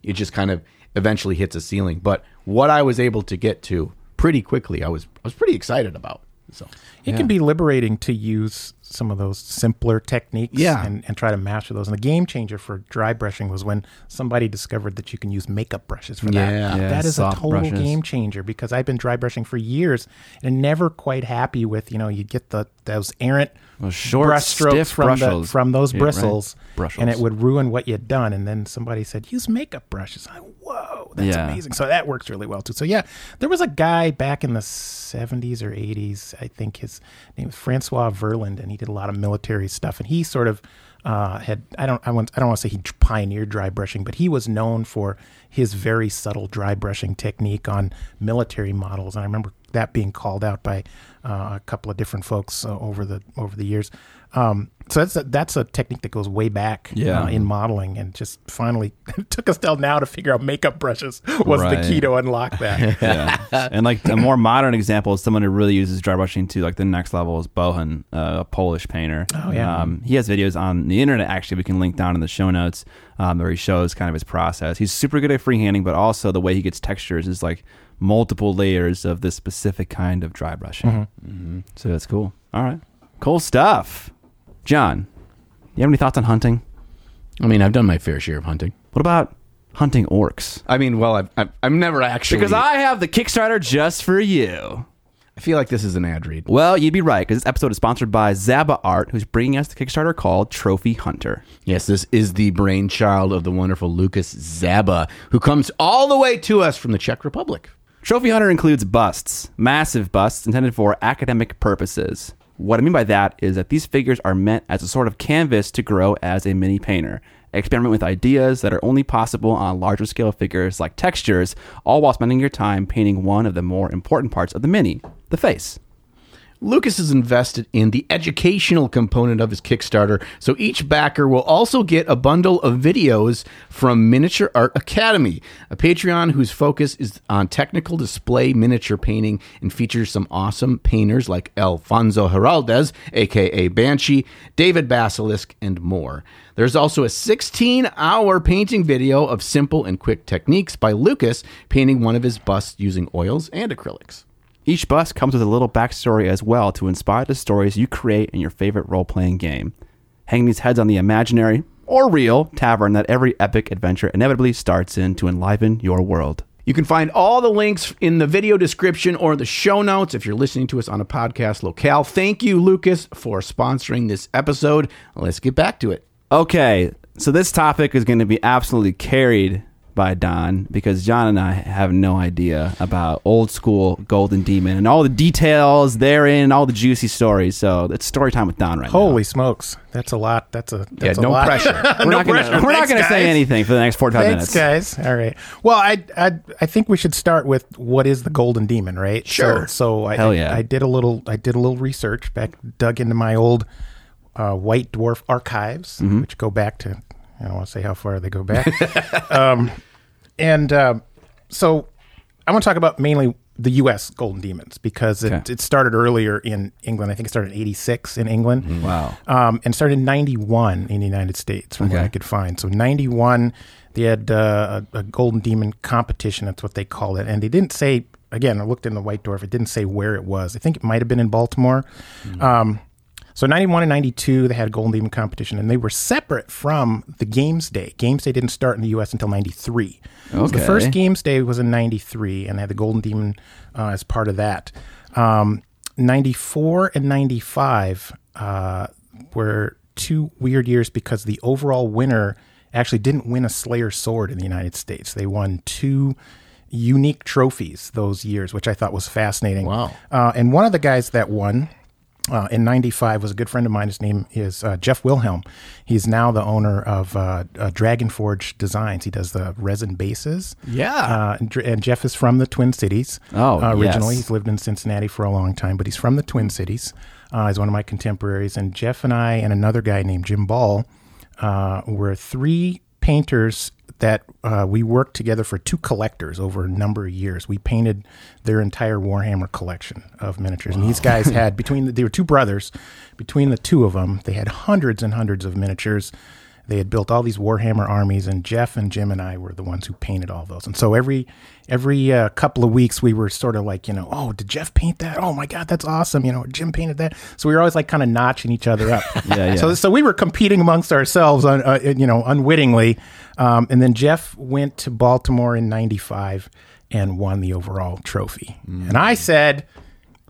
it just kind of eventually hits a ceiling. But what I was able to get to pretty quickly, I was I was pretty excited about. So It can be liberating to use some of those simpler techniques Yeah. and, and try to master those. And the game changer for dry brushing was when somebody discovered that you can use makeup brushes for Yeah. that. Yeah, that is a total brushes. game changer because I've been dry brushing for years and never quite happy with, you know, you get the those errant Those short, brush strokes from the, from those Yeah, right. bristles, Bristles. and it would ruin what you'd done. And then somebody said, "Use makeup brushes." I whoa, that's Yeah. amazing. So that works really well too. So yeah, there was a guy back in the '70s or '80s. I think his name was Francois Verlinden, and he did a lot of military stuff. And he sort of uh, had I don't I want I don't want to say he pioneered dry brushing, but he was known for his very subtle dry brushing technique on military models. And I remember that being called out by uh, a couple of different folks uh, over the over the years. Um, so that's a, that's a technique that goes way back Yeah. uh, in modeling, and just finally took us till now to figure out makeup brushes was Right. the key to unlock that. yeah. and like a more modern example is someone who really uses dry brushing to like the next level is Bohan, uh, a Polish painter. Oh, yeah. Um, he has videos on the internet. Actually, we can link down in the show notes um, where he shows kind of his process. He's super good at freehanding, but also the way he gets textures is like multiple layers of this specific kind of dry brushing. Mm-hmm. So that's cool. All right, cool stuff. John, you have any thoughts on hunting? I mean, I've done my fair share of hunting. What about hunting orcs? I mean, well, I've, I've, I've never actually. Because I have the Kickstarter just for you. I feel like this is an ad read. Well, you'd be right because this episode is sponsored by Zaba Art, who's bringing us the Kickstarter called Trophy Hunter. Yes, this is the brainchild of the wonderful Lucas Zaba, who comes all the way to us from the Czech Republic. Trophy Hunter includes busts, massive busts intended for academic purposes. What I mean by that is that these figures are meant as a sort of canvas to grow as a mini painter. Experiment with ideas that are only possible on larger scale figures like textures, all while spending your time painting one of the more important parts of the mini, the face. Lucas is invested in the educational component of his Kickstarter, so each backer will also get a bundle of videos from Miniature Art Academy, a Patreon whose focus is on technical display miniature painting and features some awesome painters like Alfonso Giraldes, aka Banshee, David Basilisk, and more. There's also a 16 hour painting video of simple and quick techniques by Lucas painting one of his busts using oils and acrylics. Each bus comes with a little backstory as well to inspire the stories you create in your favorite role playing game. Hang these heads on the imaginary, or real, tavern that every epic adventure inevitably starts in to enliven your world. You can find all the links in the video description or the show notes if you're listening to us on a podcast locale. Thank you, Lucas, for sponsoring this episode. Let's get back to it. Okay, so this topic is going to be absolutely carried by Don because John and I have no idea about old school Golden Demon and all the details therein, all the juicy stories. So it's story time with Don right now. Holy smokes, that's a lot. That's a that's Yeah, a no lot. pressure. We're not gonna, pressure. we're not going to say anything for the next 45 Thanks, minutes. guys. All right. Well, I, I I think we should start with what is the golden demon, right? Sure. So, so I, Hell yeah. I did a little I did a little research back, dug into my old uh, White Dwarf archives, Mm-hmm. which go back to I don't want to say how far they go back. um, and uh, so I want to talk about mainly the U.S. golden demons because it, Okay. it started earlier in England. I think it started in '86 in England Wow. um, and started in 91 in the United States from what I could find. So 91, they had uh, a, a Golden Demon competition. That's what they called it. And they didn't say, again, I looked in the White Dwarf, it didn't say where it was. I think it might have been in Baltimore. Um, so 91 and 92, they had a Golden Demon competition, and they were separate from the Games Day. Games Day didn't start in the U.S. until 93. So the first Games Day was in 93, and they had the Golden Demon uh, as part of that. Um, 94 and 95 uh, were two weird years because the overall winner actually didn't win a Slayer sword in the United States. They won two unique trophies those years, which I thought was fascinating. Wow. Uh, and one of the guys that won uh, in 95 was a good friend of mine. His name is uh, Jeff Wilhelm. He's now the owner of uh, uh, Dragon Forge Designs. He does the resin bases. Yeah. Uh, and, and Jeff is from the Twin Cities. Oh, uh, originally. yes. He's lived in Cincinnati for a long time, but he's from the Twin Cities. Uh, he's one of my contemporaries. And Jeff and I and another guy named Jim Ball uh, were three painters that uh, we worked together for two collectors over a number of years. We painted their entire Warhammer collection of miniatures. And these guys had, between the, they were two brothers, between the two of them, they had hundreds and hundreds of miniatures. They had built all these Warhammer armies, and Jeff and Jim and I were the ones who painted all those. And so every every uh, couple of weeks, we were sort of like, you know, oh, did Jeff paint that? Oh my God, that's awesome! You know, Jim painted that. So we were always like kind of notching each other up. Yeah, yeah. So so we were competing amongst ourselves, un, uh, you know, unwittingly. Um, and then Jeff went to Baltimore in '95 and won the overall trophy. And I said,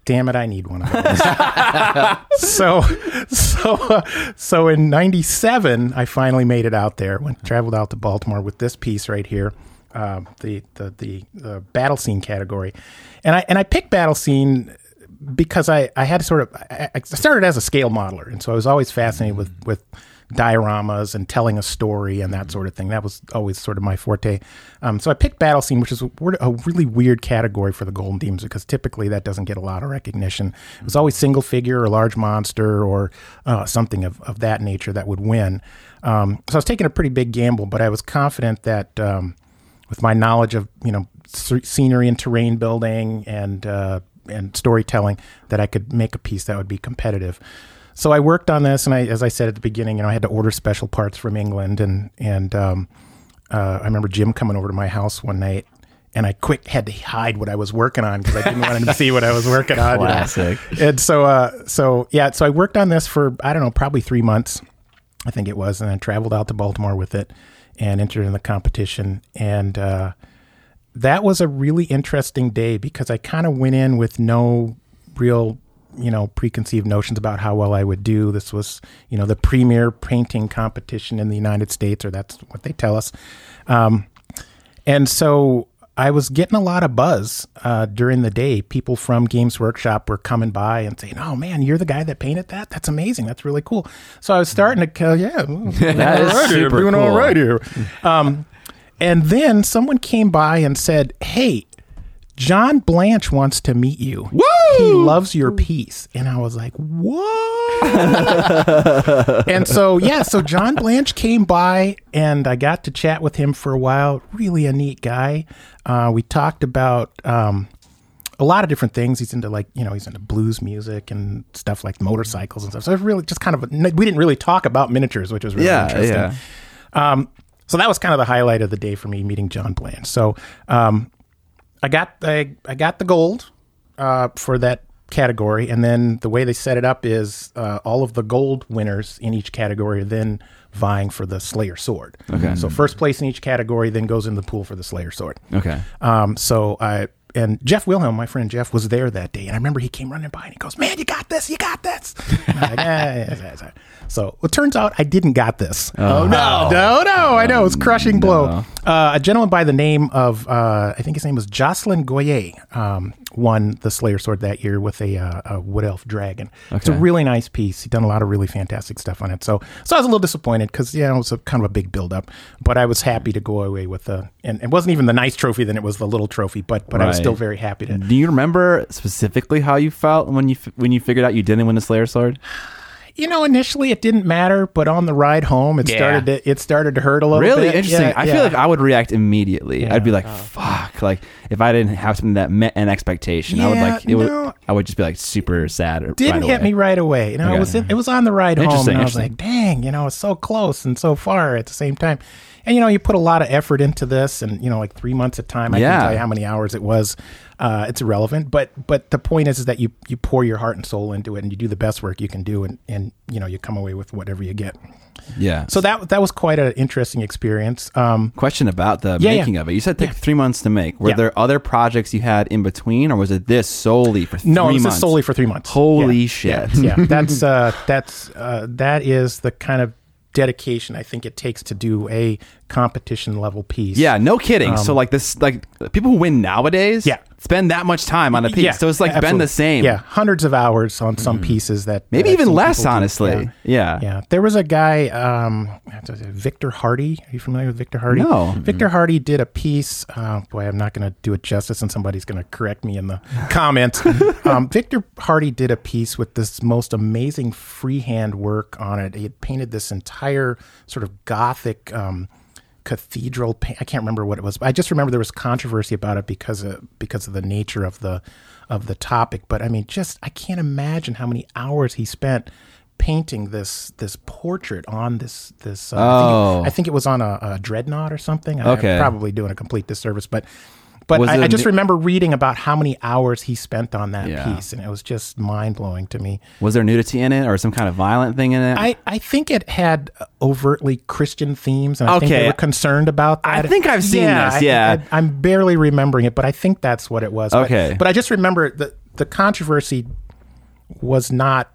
"Damn it, I need one of those." so so uh, so in 97 i finally made it out there went traveled out to baltimore with this piece right here uh, the, the the the battle scene category and i and i picked battle scene because i i had sort of i, I started as a scale modeler and so i was always fascinated with with dioramas and telling a story and that sort of thing. That was always sort of my forte. Um, so I picked battle scene, which is a, a really weird category for the Golden Demons because typically that doesn't get a lot of recognition. It was always single figure or large monster or uh, something of, of that nature that would win. Um, so I was taking a pretty big gamble, but I was confident that um, with my knowledge of you know scenery and terrain building and uh, and storytelling that I could make a piece that would be competitive. So I worked on this, and I, as I said at the beginning, you know, I had to order special parts from England, and and um, uh, I remember Jim coming over to my house one night, and I quick had to hide what I was working on because I didn't want him to see what I was working on. you know. Classic. And so, uh, so yeah, so I worked on this for I don't know, probably three months, I think it was, and I traveled out to Baltimore with it and entered in the competition, and uh, that was a really interesting day because I kind of went in with no real you know preconceived notions about how well I would do. This was you know the premier painting competition in the United States, or that's what they tell us. Um, and so I was getting a lot of buzz uh, during the day. People from Games Workshop were coming by and saying, "Oh man, you're the guy that painted that. That's amazing. That's really cool." So I was starting to, go, yeah, That is right here, super doing all right here. Um, and then someone came by and said, "Hey, John Blanche wants to meet you. He loves your piece." And I was like, "What?" and so yeah, so John Blanche came by, and I got to chat with him for a while. Really a neat guy. Uh, we talked about. Um, a lot of different things. He's into like you know he's into blues music and stuff like motorcycles and stuff. So it's really just kind of a, we didn't really talk about miniatures, which was really Yeah, interesting. yeah. Um, so that was kind of the highlight of the day for me meeting John Blanche. So um, I got I, I got the gold uh, for that category, and then the way they set it up is uh, all of the gold winners in each category are then vying for the Slayer sword. Okay. So first place in each category then goes in the pool for the Slayer sword. Okay. Um, so I and Jeff Wilhelm, my friend Jeff, was there that day, and I remember he came running by and he goes, "Man, you got this! You got this!" Like, "Yeah, yeah, yeah, yeah." So it turns out I didn't got this. Oh no, no, no! I know it's crushing blow. Uh, a gentleman by the name of uh, I think his name was Jocelyn Goyer um, won the Slayer sword that year with a, uh, a wood elf dragon. It's a really nice piece. He'd done a lot of really fantastic stuff on it. So so I was a little disappointed because yeah, it was a kind of a big build up, but I was happy to go away with the and it wasn't even the nice trophy. Then it was the little trophy, but but I was still very happy to. Do you remember specifically how you felt when you when you figured out you didn't win the Slayer sword? You know, initially it didn't matter, but on the ride home, it Yeah. started to it started to hurt a little Really bit. interesting. Yeah, I yeah. feel like I would react immediately. I'd be like, "Fuck!" Like if I didn't have something that met an expectation, I would like it. Would. I would just be like super sad. Or didn't right hit away. me right away. You know, Okay. it was it was on the ride home, and I was like, "Dang, you know, it's so close and so far at the same time." And you know, you put a lot of effort into this, and you know, like three months of time. I Yeah. can tell you how many hours it was. Uh, it's irrelevant, but but the point is, is that you you pour your heart and soul into it, and you do the best work you can do, and and you know, you come away with whatever you get. Yeah. So that that was quite an interesting experience. Um, Question about the Yeah, yeah. making of it. You said it took three months to make. Were Yeah. there other projects you had in between, or was it this solely for three No, it was months? solely for three months. Holy Yeah. shit. Yeah, yeah. that's uh, that's uh, that is the kind of dedication I think it takes to do a competition level piece. Yeah, no kidding. so like this, like people who win nowadays, Um, Yeah. Spend that much time on a piece. Yeah, so it's like been the same. Yeah, hundreds of hours on some pieces that Maybe that even less, honestly. Yeah. Yeah, there was a guy, um, Victor Hardy. Are you familiar with Victor Hardy? No. Victor Hardy did a piece. Uh, boy, I'm not going to do it justice, and somebody's going to correct me in the comments. um, Victor Hardy did a piece with this most amazing freehand work on it. He had painted this entire sort of gothic. Um, cathedral pa- I can't remember what it was I just remember there was controversy about it because of because of the nature of the of the topic but I mean just I can't imagine how many hours he spent painting this this portrait on this this. Uh, Oh. I, think it, I think it was on a, a dreadnought or something. I- Okay. I'm probably doing a complete disservice, but but I, I, just new- remember reading about how many hours he spent on that Yeah. piece, and it was just mind blowing to me. Was there nudity in it or some kind of violent thing in it? I, I think it had overtly Christian themes, and I think they were concerned about that. I think I've seen yeah, this, yeah. I, am barely remembering it, but I think that's what it was. But- Okay. but, I just remember the the controversy was not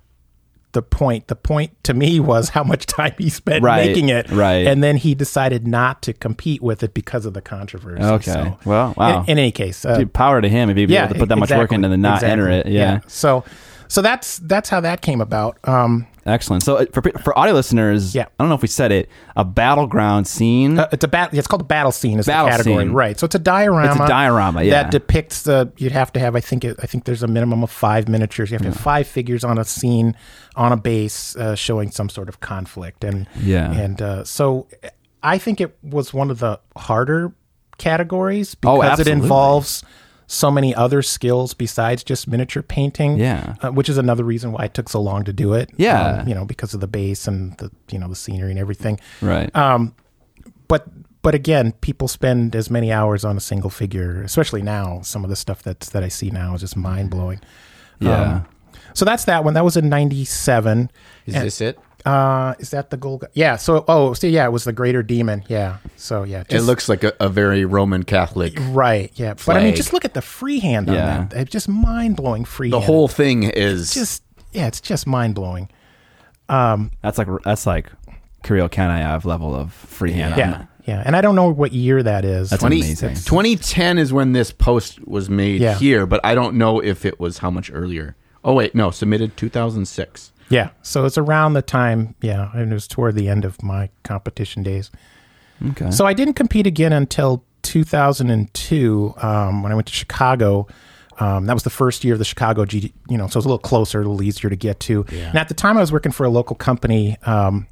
the point. The point to me was how much time he spent Right, making it, right. And then he decided not to compete with it because of the controversy. Okay. So, Well, wow. In, in any case, uh, Dude, power to him if he'd be able to put that much work exactly, into and not enter it. exactly, Yeah. So, so that's that's how that came about. Um, Excellent. So uh, for for audio listeners, Yeah. I don't know if we said it, a battleground scene. Uh, it's a bat. It's called a battle scene. Is Battle the category, scene. right? So it's a diorama. It's a diorama, yeah. That depicts the. You'd have to have. I think. It, I think there's a minimum of five miniatures. You have to have five figures on a scene, on a base, uh, showing some sort of conflict. And Yeah. And uh, so, I think it was one of the harder categories Oh, because it involves so many other skills besides just miniature painting. Yeah. Uh, which is another reason why it took so long to do it. Yeah. Um, you know, because of the base and the you know the scenery and everything right. um, but but again, people spend as many hours on a single figure, especially now. Some of the stuff that's that I see now is just mind blowing. yeah. So that's that one. That was in '97. Is this it? Uh, is that the gold? Yeah. So oh, see, yeah, it was the Greater Demon. Yeah. So yeah, It looks like a, a very Roman Catholic. right. Yeah, but I mean, just look at the freehand on that. It's just mind blowing freehand. The whole thing is just yeah, it's just mind blowing. Um, That's like that's like Kirill Kanayev level of freehand. on Yeah. it. Yeah, and I don't know what year that is. That's 20, amazing. 2010 is when this post was made Yeah. here, but I don't know if it was how much earlier. Oh wait, no, submitted 2006. Yeah, so it's around the time. Yeah, and it was toward the end of my competition days. Okay. So I didn't compete again until 2002 um, when I went to Chicago. Um, that was the first year of the Chicago G. You know, so it was a little closer, a little easier to get to. And at the time, I was working for a local company um,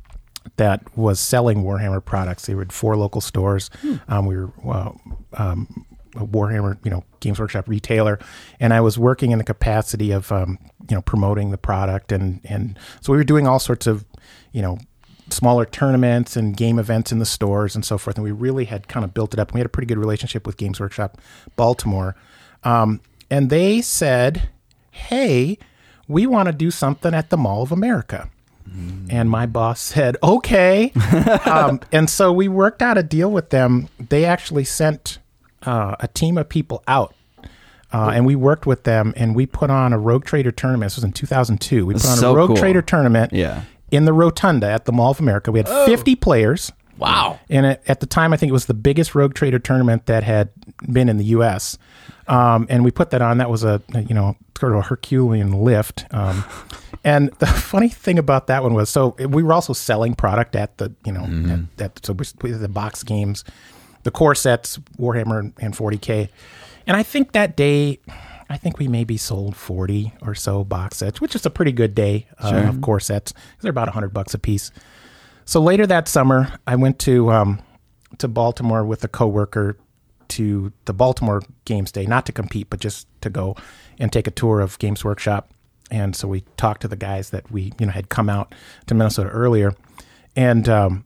that was selling Warhammer products. They were at four local stores. Um, we were uh, um, a Warhammer, you know, Games Workshop retailer, and I was working in the capacity of, um, you know, promoting the product, and and so we were doing all sorts of, you know, smaller tournaments and game events in the stores and so forth. And we really had kind of built it up. We had a pretty good relationship with Games Workshop Baltimore, um, and they said, "Hey, we want to do something at the Mall of America." And my boss said, okay. um, and so we worked out a deal with them. They actually sent uh, a team of people out. Uh, and we worked with them and we put on a Rogue Trader tournament. This was in 2002. We put on so a Rogue cool. Trader tournament Yeah. in the Rotunda at the Mall of America. We had 50 players. Wow. And it, at the time, I think it was the biggest Rogue Trader tournament that had been in the U.S. Um, and we put that on. That was a you know sort of a Herculean lift. Um, and the funny thing about that one was, so we were also selling product at the you know at, at so we, the box games, the core sets, Warhammer and 40k. And I think that day, I think we maybe sold 40 or so box sets, which is a pretty good day uh, of core sets. Because they're about 100 bucks a piece. So later that summer, I went to um, to Baltimore with a coworker to the Baltimore Games Day, not to compete, but just to go and take a tour of Games Workshop. And so we talked to the guys that we you know had come out to Minnesota earlier, and um,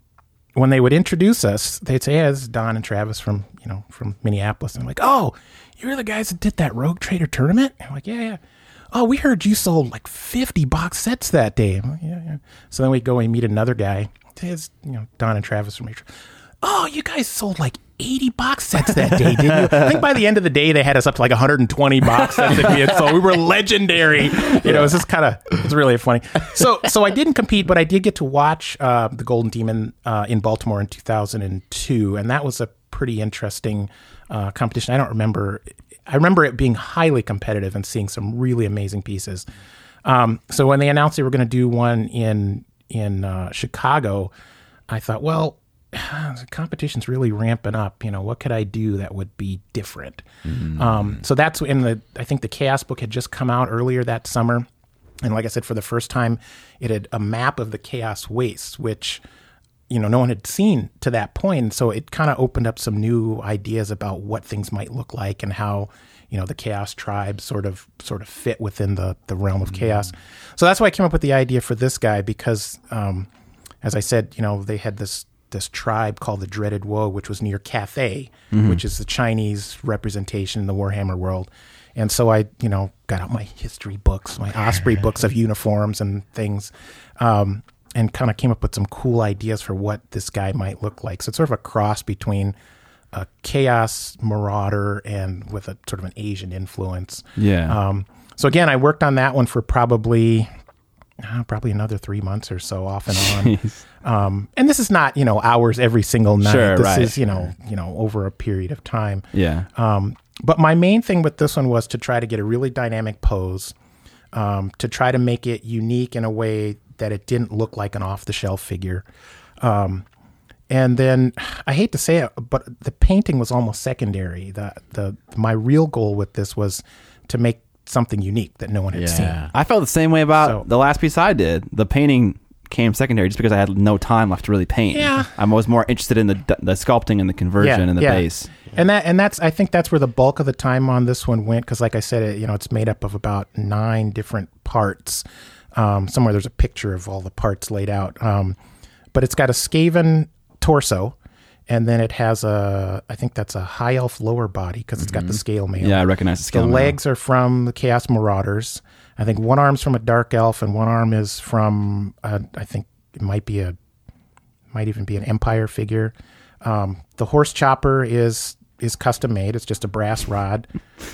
when they would introduce us, they'd say, "Yeah, is Don and Travis from you know from Minneapolis." And I'm like, "Oh, you're the guys that did that Rogue Trader tournament?" I'm like, "Yeah, yeah." Oh, we heard you sold like 50 box sets that day. Like, yeah, yeah. So then we go and meet another guy. It's you know Don and Travis from Matrix. Oh, you guys sold like 80 box sets that day, didn't you? I think by the end of the day, they had us up to like 120 box sets that we had sold. We were legendary. You know, it's just kind of, it's really funny. So, so I didn't compete, but I did get to watch uh, the Golden Demon uh, in Baltimore in 2002. And that was a pretty interesting uh, competition. I don't remember, I remember it being highly competitive and seeing some really amazing pieces. Um, so when they announced they were going to do one in, in uh, Chicago, I thought, well, competition's really ramping up. You know, what could I do that would be different? Um, so that's in the. I think the Chaos book had just come out earlier that summer, and like I said, for the first time, it had a map of the Chaos Wastes, which you know no one had seen to that point and so it kind of opened up some new ideas about what things might look like and how you know the chaos tribes sort of sort of fit within the the realm of chaos so that's why i came up with the idea for this guy because um, as i said you know they had this this tribe called the dreaded Wo which was near cathay which is the chinese representation in the warhammer world and so i you know got out my history books my osprey books of uniforms and things um, and kind of came up with some cool ideas for what this guy might look like. So it's sort of a cross between a chaos marauder and with a sort of an Asian influence. Yeah. Um, so again, I worked on that one for probably uh, probably another three months or so, off and on. um, and this is not you know hours every single night. Sure, this right. is you know you know over a period of time. yeah. Um, but my main thing with this one was to try to get a really dynamic pose, um, to try to make it unique in a way that it didn't look like an off the shelf figure. Um, and then I hate to say it, but the painting was almost secondary. The the my real goal with this was to make something unique that no one had seen. I felt the same way about So- the last piece I did. The painting came secondary just because I had no time left to really paint. Yeah. I was more interested in the the sculpting and the conversion and the base. And that and that's I think that's where the bulk of the time on this one went because like I said, it, you know, it's made up of about nine different parts. Um, somewhere there's a picture of all the parts laid out, um, but it's got a Skaven torso, and then it has a I think that's a high elf lower body because it's got the scale mail. Yeah, I recognize the The scale. now. legs are from the Chaos Marauders. I think one arm's from a Dark Elf, and one arm is from uh, I think it might be a might even be an Empire figure. Um, the horse chopper is is custom made. It's just a brass rod.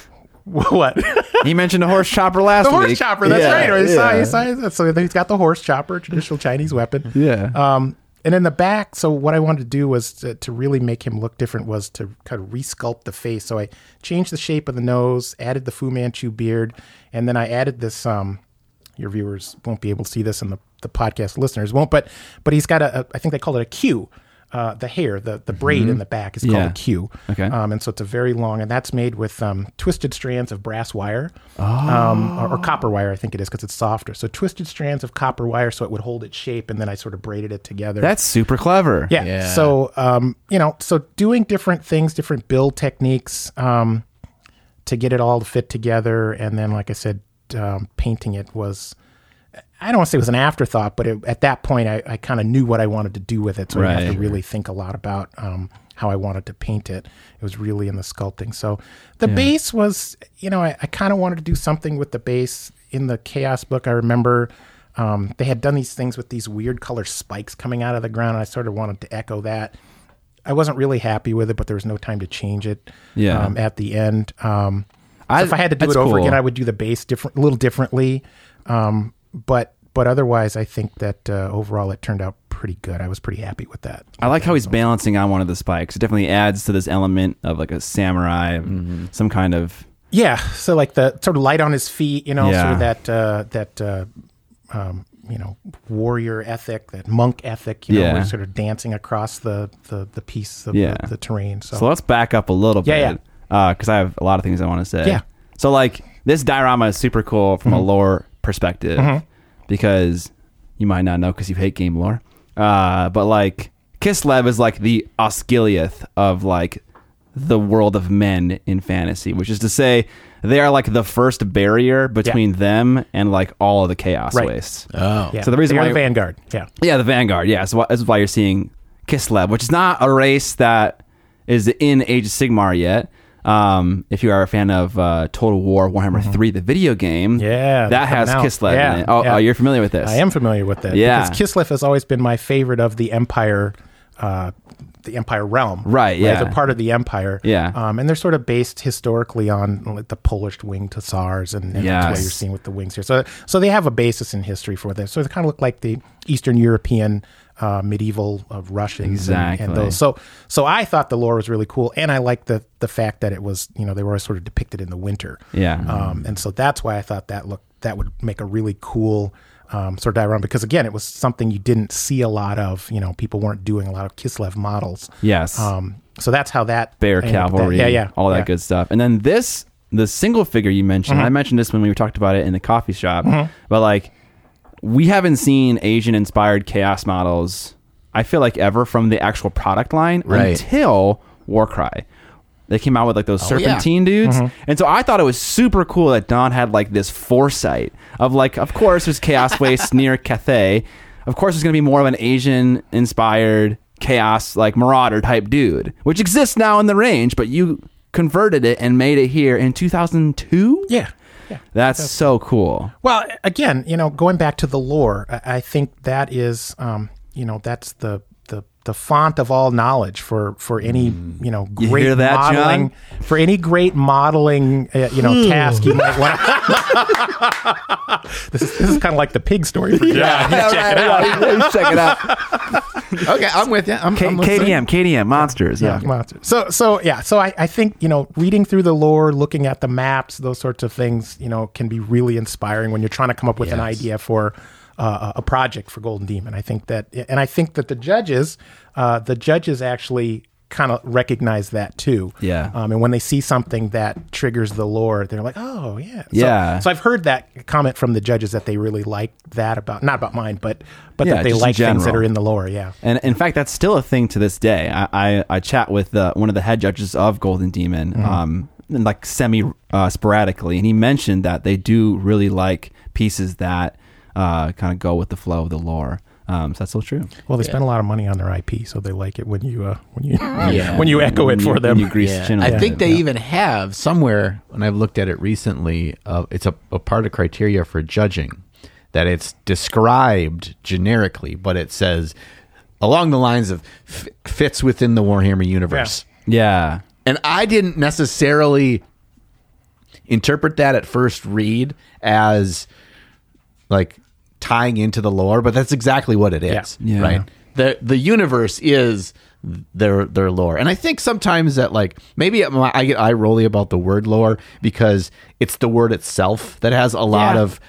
what? He mentioned a horse chopper last week. the horse week. chopper. That's Yeah, right. He saw- yeah. he saw- so he's got the horse chopper, traditional Chinese weapon. Yeah. Um, and in the back, so what I wanted to do was to, to really make him look different was to kind of resculpt the face. So I changed the shape of the nose, added the Fu Manchu beard, and then I added this. Um, your viewers won't be able to see this, and the, the podcast listeners won't. But but he's got a, a I think they call it a a queue. Uh, the hair, the the braid in the back is called a queue. Okay. Um, and so it's a very long, and that's made with um, twisted strands of brass wire, um, or, or copper wire, I think it is, because it's softer. So twisted strands of copper wire, so it would hold its shape, and then I sort of braided it together. That's super clever. Yeah. Yeah. So, um, you know, so doing different things, different build techniques um, to get it all to fit together. And then, like I said, um, painting it was, I don't want to say it was an afterthought, but it, at that point, I, I kind of knew what I wanted to do with it. So I didn't have to really think a lot about um, how I wanted to paint it. It was really in the sculpting. So the base was, you know, I, I kind of wanted to do something with the base. In the Chaos book, I remember um, they had done these things with these weird color spikes coming out of the ground. And I sort of wanted to echo that. I wasn't really happy with it, but there was no time to change it. Yeah. Um, at the end, um, so I- if I had to do it over cool. again, I would do the base different, a little differently. Um, but but otherwise, I think that uh, overall it turned out pretty good. I was pretty happy with that. I like how he's balancing on one of the spikes. It definitely adds to this element of like a samurai, Mm-hmm. some kind of Yeah, so like the sort of light on his feet, you know, Yeah. sort of that uh, that uh, um, you know warrior ethic, that monk ethic, you know, Yeah. where sort of dancing across the the, the piece of Yeah. the, the terrain. So, So let's back up a little Yeah, bit. Yeah, Because I have a lot of things I want to say. Yeah. So, like, this diorama is super cool from a lore perspective because you might not know because you hate game lore. Uh, but, like, Kislev is like the Osgiliath of, like, the world of men in fantasy, which is to say, they are like the first barrier between them and like all of the chaos Right. wastes. Oh. yeah. so the reason They're why- the Vanguard, yeah, Yeah, the Vanguard. Yeah, so that's why you're seeing Kislev, which is not a race that is in Age of Sigmar yet. Um, if you are a fan of uh, Total War Warhammer 3, the video game, Mm-hmm. Yeah, that has out. Kislev Yeah, in it. Oh, yeah. oh, you're familiar with this? I am familiar with that. Yeah. because Kislev has always been my favorite of the Empire. Uh, the Empire realm, Right, yeah. They're part of the Empire, Yeah. Um, and they're sort of based historically on like, the Polish winged hussars, and, and that's what you're seeing with the wings here. So, so they have a basis in history for this. So they kind of look like the Eastern European uh, medieval of Russians, and- Exactly. And, those. So, so I thought the lore was really cool, and I liked the the fact that it was, you know, they were always sort of depicted in the winter. Yeah. Um, and so that's why I thought that look that would make a really cool um, sort of diorama because again, it was something you didn't see a lot of. You know, people weren't doing a lot of Kislev models. yes. Um, so that's how that Bear I ended up with that. cavalry, yeah, yeah, all that yeah. Mm-hmm. good stuff. And then this, the single figure you mentioned, I mentioned this when we talked about it in the coffee shop, but like we haven't seen Asian inspired chaos models I feel like ever from the actual product line Right. until Warcry. They came out with like those Oh, yeah. serpentine dudes, mm-hmm. and so I thought it was super cool that Don had like this foresight of like, of course, there's Chaos Waste near Cathay. Of course, there's gonna be more of an Asian inspired chaos like Marauder type dude, which exists now in the range, but you converted it and made it here in 2002. Yeah. Yeah. That's so cool. Well, again, you know, going back to the lore, I, I think that is, um, you know, that's the the the font of all knowledge for for any you know great hear that, modeling for any great modeling uh, you know task you might want. this is this is kind of like the pig story. For yeah, check it out. Check it out. Okay, I'm with you. I'm, K- I'm. KDM, KDM, monsters. Yeah, Yeah. monster. So so yeah, so I, I think you know reading through the lore, looking at the maps, those sorts of things, you know, can be really inspiring when you're trying to come up with an idea for uh, a project for Golden Demon. I think that, and I think that the judges, uh, the judges actually kind of recognize that too. Yeah. Um, and when they see something that triggers the lore, they're like, oh yeah, So- Yeah. So, I've heard that comment from the judges that they really like that about not about mine, but but Yeah, that they like things that are in the lore. Yeah. And in fact, that's still a thing to this day. I I, I chat with uh, one of the head judges of Golden Demon, Mm-hmm. um, like semi uh, sporadically, and he mentioned that they do really like pieces that uh, kind of go with the flow of the lore. Um, so that's still true. Well, they spend a lot of money on their IP, so they like it when you uh, when you Yeah. when you echo When it for when them. you grease the Yeah. chin a I think bit. they even have somewhere, when I've looked at it recently, uh, it's a, a part of criteria for judging that it's described generically, but it says along the lines of f- fits within the Warhammer universe. Yeah. And I didn't necessarily interpret that at first read as like tying into the lore, but that's exactly what it is, Yeah. Yeah. right? The the universe is their their lore, and I think sometimes that like maybe I get eye rolly about the word lore because it's the word itself that has a lot Yeah. of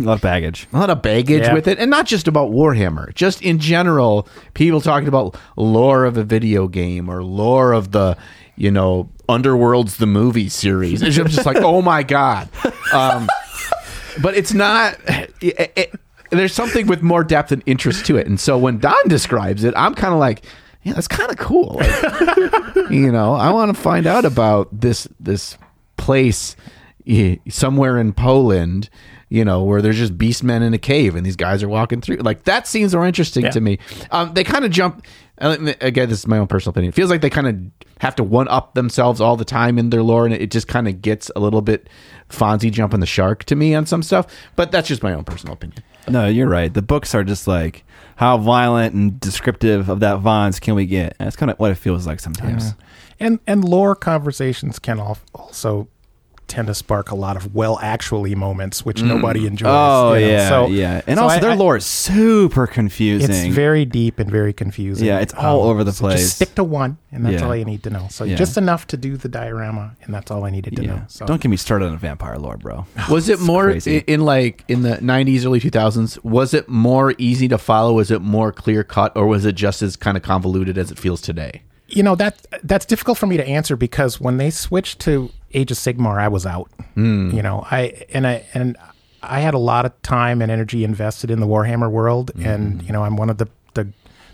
A lot of baggage. a lot of baggage Yeah. with it, and not just about Warhammer. Just in general, people talking about lore of a video game or lore of the, you know, Underworlds the movie series. It's just like, oh my god. Um, but it's not. It, it- there's something with more depth and interest to it, and so when Don describes it, I'm kind of like. Yeah, that's kind of cool. Like, you know, I want to find out about this this place somewhere in Poland, you know, where there's just beast men in a cave and these guys are walking through. Like that seems more interesting Yeah. to me. Um, they kind of jump. uh, Again, this is my own personal opinion. It feels like they kind of have to one up themselves all the time in their lore, and it just kind of gets a little bit Fonzie jumping the shark to me on some stuff. But that's just my own personal opinion. No, you're right. The books are just like how violent and descriptive of that violence can we get? And that's kind of what it feels like sometimes. and and lore conversations can also tend to spark a lot of well actually moments which nobody enjoys. Oh you know. yeah, so, yeah. And so also I- their I- lore is super confusing. It's very deep and very confusing. Um, Yeah, it's all over the so place. Just stick to one, and that's Yeah. all you need to know. So Yeah. just enough to do the diorama, and that's all I needed to yeah. know. So Don't get me started on vampire lore, bro. Was it more in, in like in the 90s, early 2000s? Was it more easy to follow? Was it more clear cut, or was it just as kind of convoluted as it feels today? You know that that's difficult for me to answer because when they switched to Age of Sigmar, I was out. You know, I and I and I had a lot of time and energy invested in the Warhammer world, and you know, I'm one of the the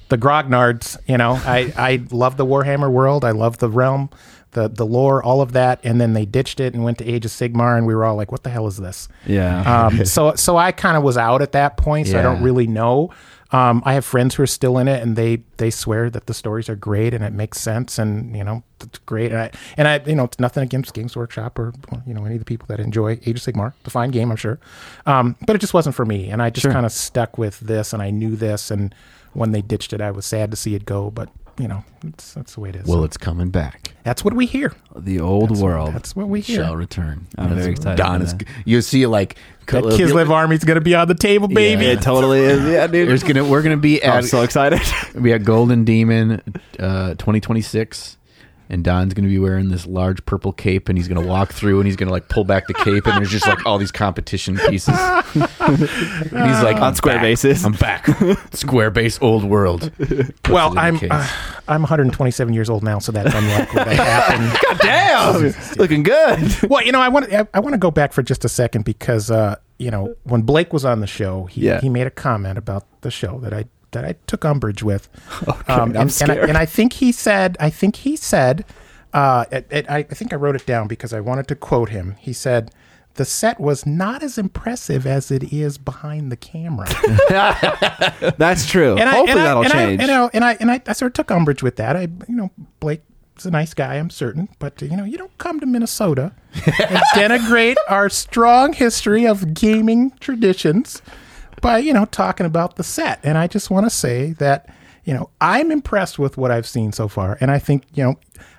the grognards. You know, I I love the Warhammer world. I love the realm. The, the lore, all of that, and then they ditched it and went to Age of Sigmar, and we were all like, "What the hell is this?" Yeah. Um, so so I kind of was out at that point, so I don't really know. Um, I have friends who are still in it, and they they swear that the stories are great and it makes sense, and you know it's great. And I, and I you know it's nothing against Games Workshop or you know any of the people that enjoy Age of Sigmar. the fine game, I'm sure, um, but it just wasn't for me, and I just kind of stuck with this, and I knew this, and when they ditched it, I was sad to see it go, but you know it's, that's the way it is. Well, it's coming back. that's what we hear. the old world. That's what we hear. Shall return. I'm That's very excited Don is. You see, like That Kislev army's gonna be on the table, baby. it totally is. Yeah, dude. There's gonna we're gonna be I'm so excited. we at Golden Demon, uh, 2026. And Don's gonna be wearing this large purple cape, and he's gonna walk through, and he's gonna like pull back the cape, and there's just like all these competition pieces. and he's like, On square back. bases. I'm back. Square base, old world. Puts Well, I'm uh, I'm 127 years old now, so that's unlikely to happen. God damn, looking good. well, you know, I want I, I want to go back for just a second because uh, you know when Blake was on the show, he Yeah. he made a comment about the show that I that I took umbrage with. um, I'm and, and, I, and I think he said, I think he said, uh, it, it, I, I think I wrote it down because I wanted to quote him. He said, "The set was not as impressive as it is behind the camera." That's true. and Hopefully I, and that'll and change. I, you know, and I and I, I sort of took umbrage with that. I, you know, Blake is a nice guy, I'm certain, but you know, you don't come to Minnesota and denigrate our strong history of gaming traditions by you know talking about the set. And I just want to say that you know I'm impressed with what I've seen so far, and I think you know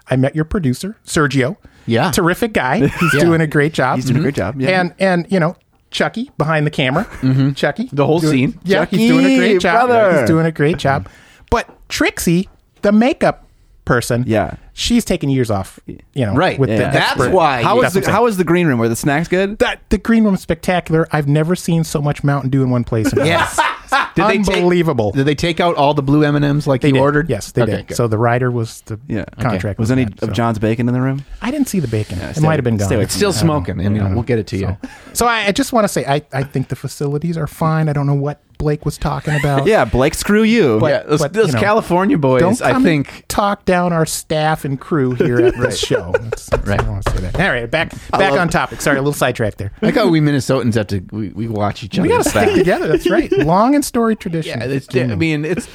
I met your producer Sergio. Yeah. terrific guy. He's doing a great job. He's doing a great mm-hmm. job, yeah. And and you know. Chucky behind the camera, mm-hmm. Chucky, The whole doing- scene. Yeah, he's doing a great job. brother. He's doing a great job. But Trixie, the makeup person, Yeah. She's taking years off. You know, Right. With Yeah. the That's expert- why- How was the How was the green room? Were the snacks good? that the green room spectacular. I've never seen so much Mountain Dew in one place. in Yes. Did they take- Unbelievable. Did they take out all the blue M and M's like They you did. ordered? Yes, they Okay, did. good. So the rider was the Yeah. contract. Was any that, of so. John's bacon in the room? I didn't see the bacon. it might have been gone. it's still smoking, know. and you know, Yeah. we'll get it to you. So I, I just want to say I, I think the facilities are fine. I don't know what Blake was talking about. Yeah, Blake, screw you. But- yeah, those, but, those you know, California boys, Don't I think. talk down our staff and crew here at this show. That's- that's- Right. I don't want to say that. All right, back back on topic. Sorry, a little sidetrack there. I how we Minnesotans have to we, we watch each other. We got to stick together. That's right. Long and storied tradition. Yeah, it's, I mean it's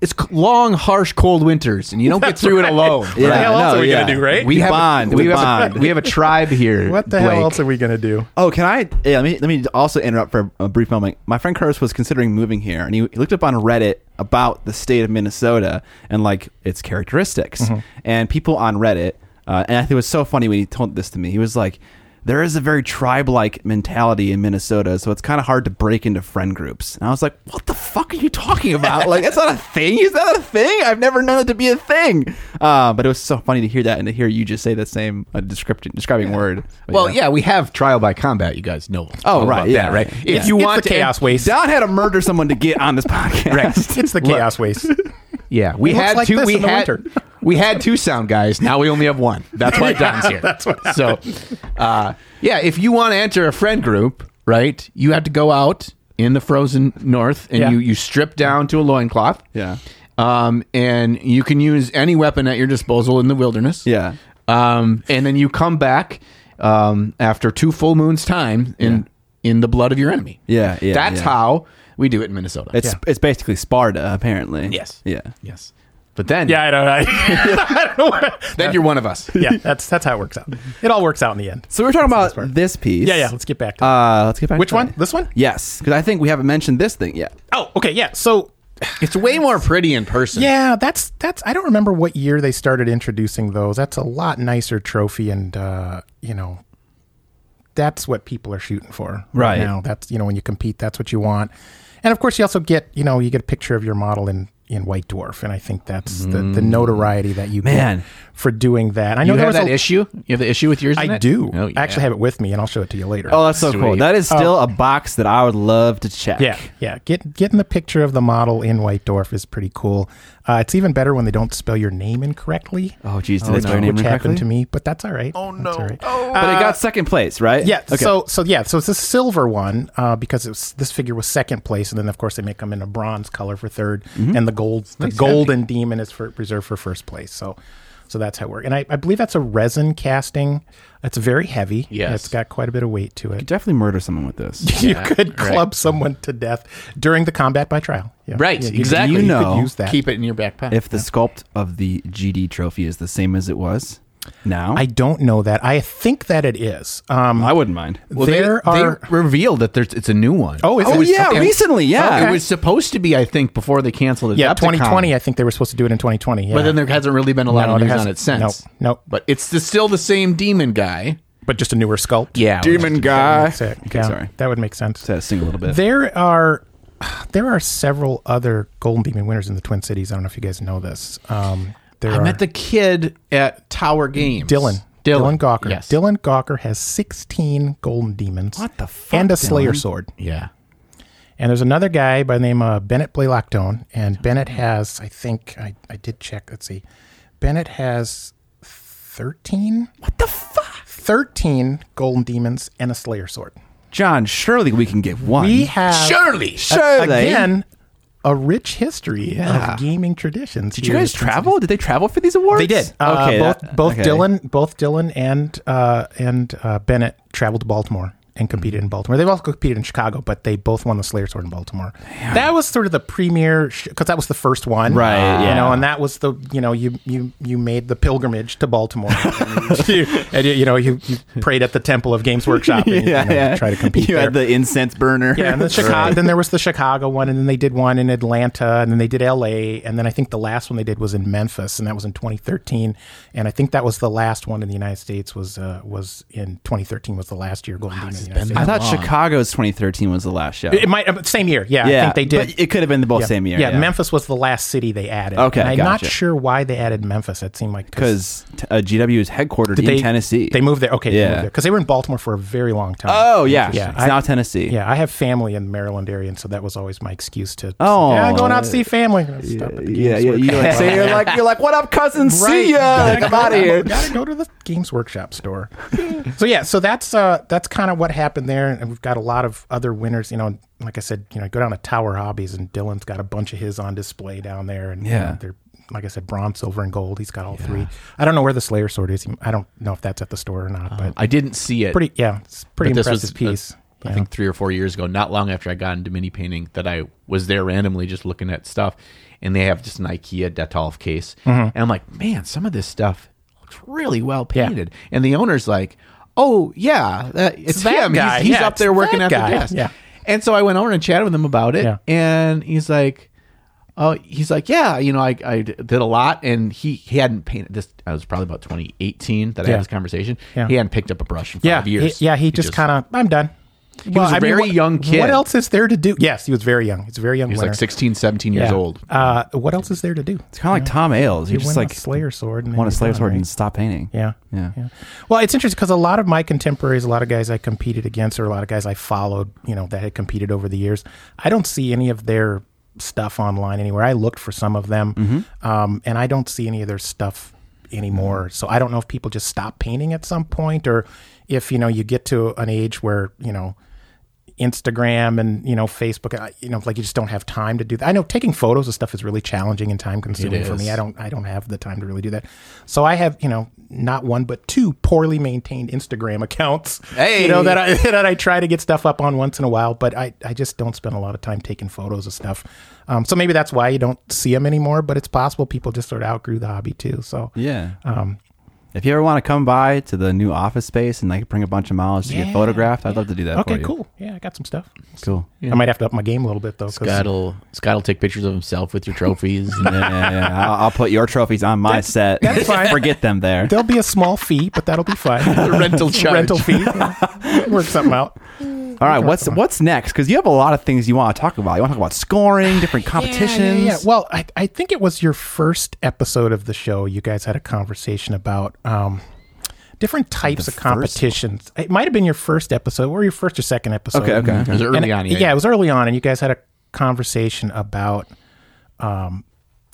it's long, harsh, cold winters, and you don't get through it alone. Yeah, the hell else no, are we yeah. gonna do, right? We We have bond, A, we, we have bond. A, we have a tribe here. what the Blake. hell else are we gonna do? Oh, can I? Yeah, let me let me also interrupt for a brief moment. My friend Curtis was considering moving here, and he, he looked up on Reddit about the state of Minnesota and like its characteristics. Mm-hmm. And people on Reddit, uh, and I think it was so funny when he told this to me. He was like, "There is a very tribe-like mentality in Minnesota, so it's kind of hard to break into friend groups." And I was like, "What the fuck are you talking about? like, that's not a thing. Is that a thing? I've never known it to be a thing." Uh, but it was so funny to hear that and to hear you just say the same uh, description, describing word. But Well, yeah. we have trial by combat. You guys know. Oh, right. yeah. that, right? Yeah. If you It's want chaos waste. Don had to murder someone to get on this podcast. Right. It's the chaos waste. Yeah, we had like two. We had we had two sound guys. Now we only have one. That's why Don's here. That's what So, uh, yeah, if you want to enter a friend group, right, you have to go out in the frozen north and Yeah. you you strip down to a loincloth. Yeah. Um, and you can use any weapon at your disposal in the wilderness. Yeah. Um, and then you come back um, after two full moons time in in the blood of your enemy. Yeah, yeah, That's yeah. how we do it in Minnesota. It's it's basically Sparta, apparently. Yes. Yeah. yes. But then, Yeah, I don't. I, I don't know. then you're one of us. yeah, that's that's how it works out. It all works out in the end. So we're talking That's about the best part. this piece. Yeah, yeah. Let's get back to. Uh, let's get back. Which to one? that. This one? Yes, because I think we haven't mentioned this thing yet. Oh, okay. Yeah. So It's way more pretty in person. Yeah, that's that's. I don't remember what year they started introducing those. That's a lot nicer trophy, and uh, you know, that's what people are shooting for Right. now. That's you know when you compete, that's what you want, and of course you also get you know you get a picture of your model in in White Dwarf, and I think that's the, the mm. notoriety that you Man. get for doing that. I know You there have was that a, issue? You have the issue with yours? I do. Oh, yeah. I actually have it with me, and I'll show it to you later. Oh, that's so cool. That is still Oh. a box that I would love to check. Yeah, yeah. Get getting the picture of the model in White Dwarf is pretty cool. Uh, it's even better when they don't spell your name incorrectly. Oh, geez, did which, they spell your name which incorrectly? happened to me, but that's all right. Oh no! All right. But it got second place, right? Yeah. Okay. So so yeah. So it's a silver one uh, because it was, this figure was second place, and then of course they make them in a bronze color for 3rd Mm-hmm. and the gold the golden demon is for reserved for first place. So so that's how it works. And I, I believe that's a resin casting. It's very heavy. Yes. It's got quite a bit of weight to it. You could definitely murder someone with this. you Yeah, could right. club someone to death during the combat by trial. Yeah. Right, Yeah, you- exactly. You, You could know, use that. Keep it in your backpack. if the sculpt of the GD trophy is the same as it was now, I don't know that. I think that it is. Um, I wouldn't mind. well, there they, are. they revealed that there's it's a new one. Oh, is Oh, it? yeah, Okay. recently, yeah. It was supposed to be, I think, before they canceled it. Yeah, 2020. I think they were supposed to do it in 2020. Yeah. But then there hasn't really been a lot No, of there news on hasn't. it since. Nope, nope. But it's the, still the same demon guy. but just a newer sculpt. Yeah. Demon guy. That's it. Okay, Yeah, sorry. That would make sense. To sing a little bit. There are there are several other Golden Demon winners in the Twin Cities. I don't know if you guys know this. Um, there I are met the kid at Tower Games. Dylan. Dylan. Gawker. Yes. Dylan Gawker has 16 Golden Demons. What the fuck, And a Slayer Dylan? sword. Yeah. And there's another guy by the name of Bennett Blaylactone. And oh. Bennett has, I think, I, I did check. Let's see. Bennett has 13? what the fuck? 13 Golden Demons and a Slayer sword. John, surely we can get one. We have. Surely. surely. Again, a rich history of gaming traditions. Did you guys travel? Did they travel for these awards? They did. Uh, Okay, both that- both okay. Dylan, both Dylan and uh, and uh, Bennett traveled to Baltimore and competed in Baltimore. They've also competed in Chicago, but they both won the Slayer Sword in Baltimore. That was sort of the premier because that was the first one, Right, You yeah. know, and that was the you know you you you made the pilgrimage to Baltimore, and, you, and you, you know you, you prayed at the Temple of Games Workshop, and you, you know, try to compete You there. had the incense burner. Yeah, and the Chicago. Then there was the Chicago one, and then they did one in Atlanta, and then they did L.A., and then I think the last one they did was in Memphis, and that was in 2013. And I think that was the last one in the United States was uh, was in 2013 was the last year Golden Demon in the United I thought long. Chicago's 2013 was the last show. It might uh, same year, yeah. yeah, I think they did. But it could have been the both yeah. same year. Yeah, Memphis was the last city they added. Okay, and I'm gotcha. not sure why they added Memphis. It seemed like because uh, GW is headquartered in they, Tennessee. They moved there. Okay, Yeah. because they were in Baltimore for a very long time. oh yeah, Yeah, It's I- now Tennessee. Yeah, I have family in the Maryland area, and so that was always my excuse to. Oh. yeah, going out to see family. Stop yeah, yeah. You like, so you're like you're like, what up, cousin? See ya. Gotta Like, I'm out of here. Gotta go to the Games Workshop store. so yeah, so that's uh that's kind of what happened there, and we've got a lot of other winners. You know, like I said, you know, go down to Tower Hobbies, and Dylan's got a bunch of his on display down there, and you Yeah. know, they're like I said, bronze, silver, and gold. He's got all three. I don't know where the Slayer sword is. I don't know if that's at the store or not, but I didn't see it. pretty yeah, it's pretty but impressive piece. I Yeah. think three or four years ago, not long after I got into mini painting, that I was there randomly just looking at stuff, and they have just an IKEA Detolf case, Mm-hmm. and I'm like, man, some of this stuff looks really well painted, and the owner's like, oh yeah, uh, that, it's, that him. guy. He's, he's Yeah, up there working at the guy. desk. Yeah. And so I went over and chatted with him about it, Yeah. and he's like. Oh, he's like, yeah, you know, I, I did a lot, and he, he hadn't painted this. I was probably about 2018 that I Yeah. had this conversation. Yeah. He hadn't picked up a brush in yeah, five years. He, yeah, he, just, kind of. I'm done. He was a very young kid. What else is there to do? Yes, he was very young. He's a very young. He's winner. like 16, 17 years Yeah. old. Uh, what else is there to do? It's kind of like Tom Ailes. You You're just like a Slayer sword. And want a Slayer sword right? and stop painting. Yeah. Yeah. Well, it's interesting because a lot of my contemporaries, a lot of guys I competed against, or a lot of guys I followed, you know, that had competed over the years, I don't see any of their stuff online anywhere. I looked for some of them, Mm-hmm. um, and I don't see any of their stuff anymore. So I don't know if people just stop painting at some point, or if you know you get to an age where you know Instagram and you know Facebook, uh, you know, like you just don't have time to do that. I know taking photos of stuff is really challenging and time consuming for me. I don't, I don't have the time to really do that. So I have, you know, not one but two poorly maintained Instagram accounts. Hey. you know that I that I try to get stuff up on once in a while, but I, I just don't spend a lot of time taking photos of stuff. Um, so maybe that's why you don't see them anymore. But it's possible people just sort of outgrew the hobby too. So Yeah. um, If you ever want to come by to the new office space and like bring a bunch of models to Yeah, get photographed, I'd love to do that. okay, for you. cool. Yeah, I got some stuff. Cool. I might have to up my game a little bit though. 'cause- Scott will Scott will take pictures of himself with your trophies. Yeah, yeah, yeah. I'll, I'll put your trophies on my set. that's fine. Forget them there. There'll be a small fee, but that'll be fine. rental charge. rental fee. Yeah. Work something out. All right, what's what's next? Because you have a lot of things you want to talk about. You want to talk about scoring, different competitions. Yeah, yeah, yeah. Well, I, I think it was your first episode of the show. You guys had a conversation about um, different types The of first competitions. It might have been your first episode or your first or second episode. Okay, okay. It was early And- on. Yeah. it was early on, and you guys had a conversation about, um,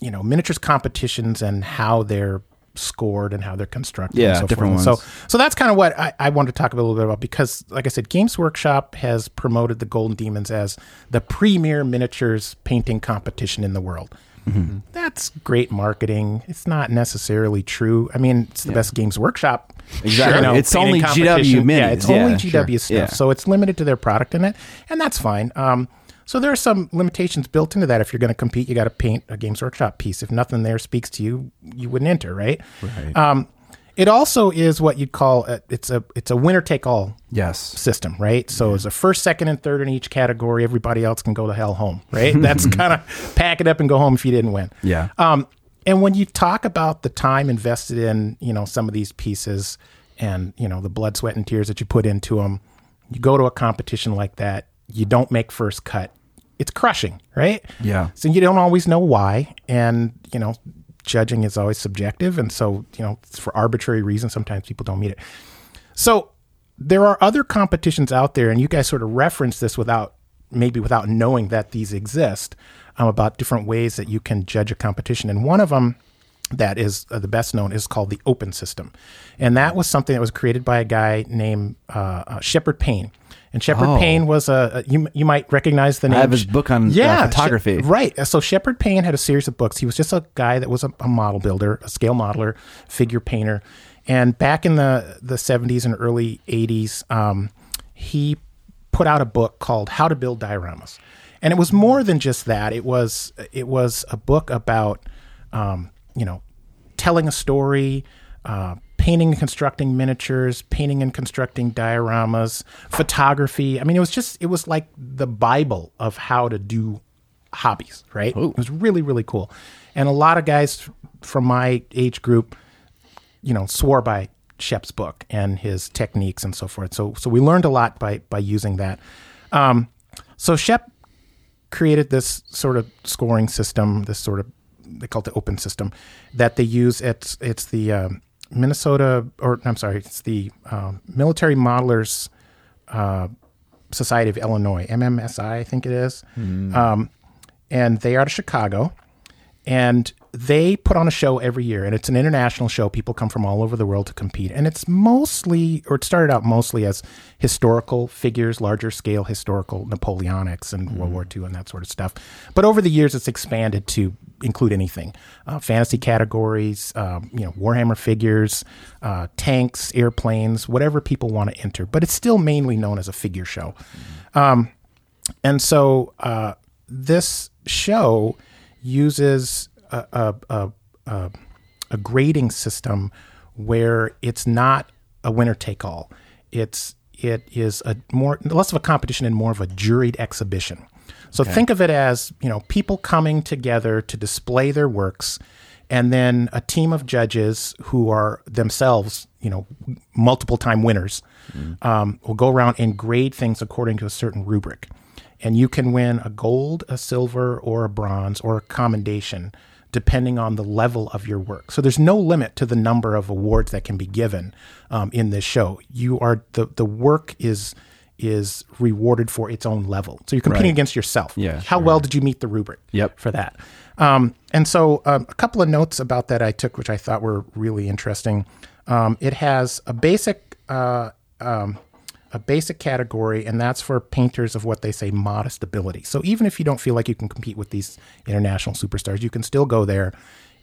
you know, miniatures competitions and how they're scored and how they're constructed. Yeah, and so different forth. ones. So, so that's kind of what I, I wanted to talk a little bit about because, like I said, Games Workshop has promoted the Golden Demons as the premier miniatures painting competition in the world. Mm-hmm. That's great marketing. It's not necessarily true. I mean, it's the best Games Workshop. Exactly. you know, It's only competition. GW Yeah, minis. it's only GW sure. stuff. Yeah. So it's limited to their product in it, and that's fine. Um, so there are some limitations built into that. If you're going to compete, you got to paint a Games Workshop piece. If nothing there speaks to you, you wouldn't enter, right? Right. Um, it also is what you'd call a, it's a it's a winner take all Yes. system, right? So it's a first, second, and third in each category. Everybody else can go to hell home, right? That's kind of pack it up and go home if you didn't win. Yeah. Um, and when you talk about the time invested in, you know, some of these pieces and, you know, the blood, sweat, and tears that you put into them, you go to a competition like that, you don't make first cut. It's crushing, right? Yeah. So you don't always know why. And, you know, judging is always subjective. And so, you know, for arbitrary reasons. Sometimes people don't meet it. So there are other competitions out there, and you guys sort of reference this without maybe without knowing that these exist um, about different ways that you can judge a competition. And one of them that is uh, the best known is called the Open System, and that was something that was created by a guy named uh, uh, Sheperd Paine. And Sheperd Oh. Paine was a, a you you might recognize the name. I have his book on, uh, yeah photography. She- right. So Sheperd Paine had a series of books. He was just a guy that was a, a model builder, a scale modeler, figure painter, and back in the the seventies and early eighties, um, he put out a book called How to Build Dioramas, and it was more than just that. It was it was a book about um, you know telling a story, uh, painting and constructing miniatures, painting and constructing dioramas, photography. I mean, it was just it was like the bible of how to do hobbies. Right? It was really really cool, and a lot of guys from my age group you know, swore by Shep's book and his techniques and so forth. So, so we learned a lot by by using that. Um, so Shep created this sort of scoring system, this sort of they call it the open system that they use. It's it's the um, Minnesota, or I'm sorry, it's the um, Military Modelers uh, Society of Illinois, MMSI, I think it is. Um, and they are out of Chicago and they put on a show every year and it's an international show. People come from all over the world to compete and it's mostly or it started out mostly as historical figures larger scale historical napoleonics and world war ii and that sort of stuff. But over the years it's expanded to include anything uh, fantasy categories um, you know warhammer figures uh, tanks airplanes whatever people want to enter but it's still mainly known as a figure show um, and so uh, this show uses a, a, a, a, a grading system where it's not a winner take all. It's it is a more less of a competition and more of a juried exhibition. So think of it as you know people coming together to display their works, and then a team of judges who are themselves you know multiple time winners um, will go around and grade things according to a certain rubric and you can win a gold, a silver, or a bronze, or a commendation, depending on the level of your work. So there's no limit to the number of awards that can be given um, in this show. You are the the work is is rewarded for its own level. So you're competing against yourself. Yeah, How well did you meet the rubric? Yep. For that. Um, and so um, a couple of notes about that I took, which I thought were really interesting. Um, it has a basic uh, um, a basic category, and that's for painters of what they say modest ability. So even if you don't feel like you can compete with these international superstars, you can still go there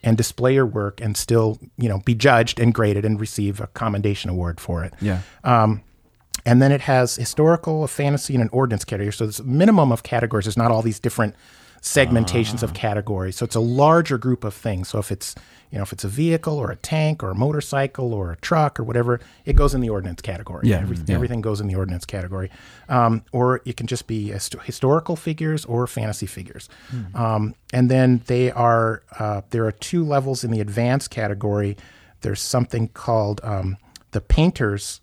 and display your work and still, you know, be judged and graded and receive a commendation award for it. Yeah. Um, and then it has historical, a fantasy, and an ordnance category. So there's a minimum of categories. There's not all these different segmentations of categories. So it's a larger group of things. So if it's you know if it's a vehicle or a tank or a motorcycle or a truck or whatever, it goes in the ordnance category. Yeah, Every- yeah. everything goes in the ordnance category. Um, or it can just be hist- historical figures or fantasy figures. Um, and then they are uh, there are two levels in the advanced category. There's something called um, the painters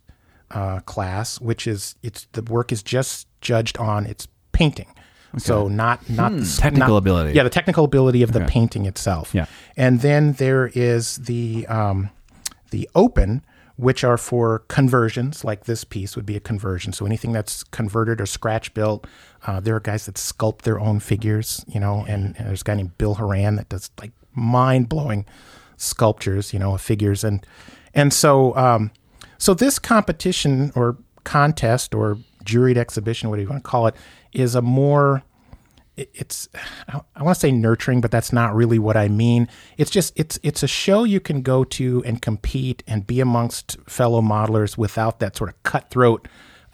uh, class, which is it's the work is just judged on its painting. So not not the Technical not- ability. Yeah, the technical ability of the Okay. painting itself. Yeah. and then there is the um, the open, which are for conversions. Like this piece would be a conversion. So anything that's converted or scratch built. Uh, there are guys that sculpt their own figures, you know, and, and there's a guy named Bill Horan that does like mind blowing sculptures, you know, of figures and and so um, so this competition or contest or juried exhibition, whatever you want to call it, is a more it- it's I I want to say nurturing, but that's not really what I mean. It's just it's it's a show you can go to and compete and be amongst fellow modelers without that sort of cutthroat.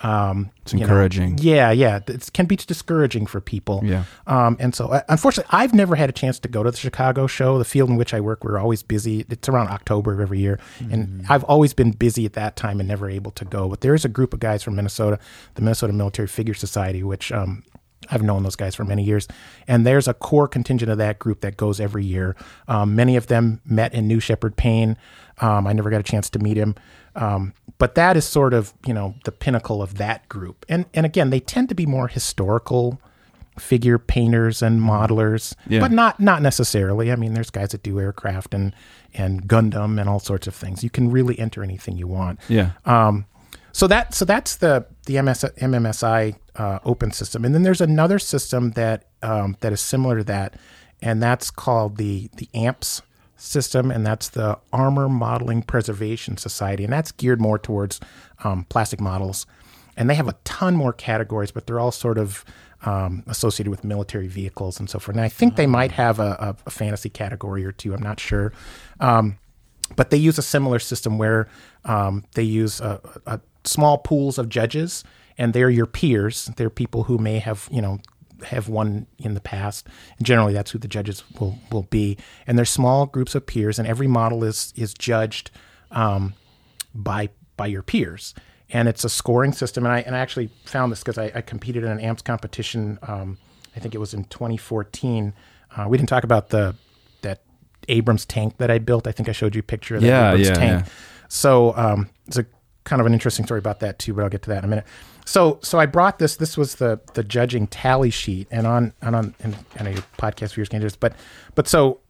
Um, It's encouraging. yeah, yeah, it can be discouraging for people. Yeah. Um, and so, uh, unfortunately, I've never had a chance to go to the Chicago show. The field in which I work, we're always busy. It's around October of every year, and I've always been busy at that time and never able to go. But there is a group of guys from Minnesota, the Minnesota Military Figure Society, which um, I've known those guys for many years, and there's a core contingent of that group that goes every year. Um, many of them met in New Sheperd Paine. Um, I never got a chance to meet him, um, but that is sort of you know the pinnacle of that group. And and again, they tend to be more historical figure painters and modelers, Yeah. but not not necessarily. I mean, there's guys that do aircraft and and Gundam and all sorts of things. You can really enter anything you want. Yeah. Um, so that so that's the the MS, MMSI uh, open system, and then there's another system that um, that is similar to that, and that's called the the AMPS system, and that's the Armor Modeling Preservation Society, and that's geared more towards um, plastic models. And they have a ton more categories, but they're all sort of um, associated with military vehicles and so forth. And I think they might have a, a, fantasy category or two. I'm not sure. Um, but they use a similar system where um, they use a, a small pools of judges, and they're your peers. They're people who may have, you know, have won in the past. And generally, that's who the judges will will be. And they're small groups of peers, and every model is is judged um, by by your peers. And it's a scoring system. And I and I actually found this because I, I, competed in an AMPS competition. Um, I think it was in 2014. Uh, we didn't talk about the that Abrams tank that I built. I think I showed you a picture of that yeah, Abrams yeah, tank. Yeah. So um, it's a kind of an interesting story about that too, but I'll get to that in a minute. So so I brought this. This was the the judging tally sheet, and on and on and, and a podcast viewers can do this, but but so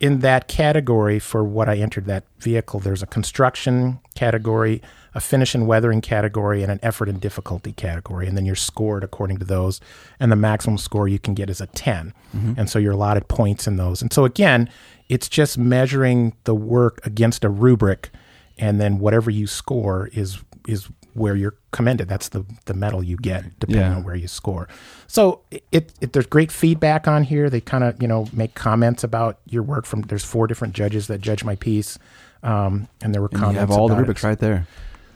in that category for what I entered that vehicle, there's a construction category, a finish and weathering category, and an effort and difficulty category. And then you're scored according to those. And the maximum score you can get is a 10. Mm-hmm. And so you're allotted points in those. And so again, it's just measuring the work against a rubric. And then whatever you score is is where you're commended. That's the the medal you get depending yeah. on where you score. So it, it there's great feedback on here. They kind of you know make comments about your work. From there's four different judges that judge my piece, um, and there were and comments. You have all the rubrics it. right there.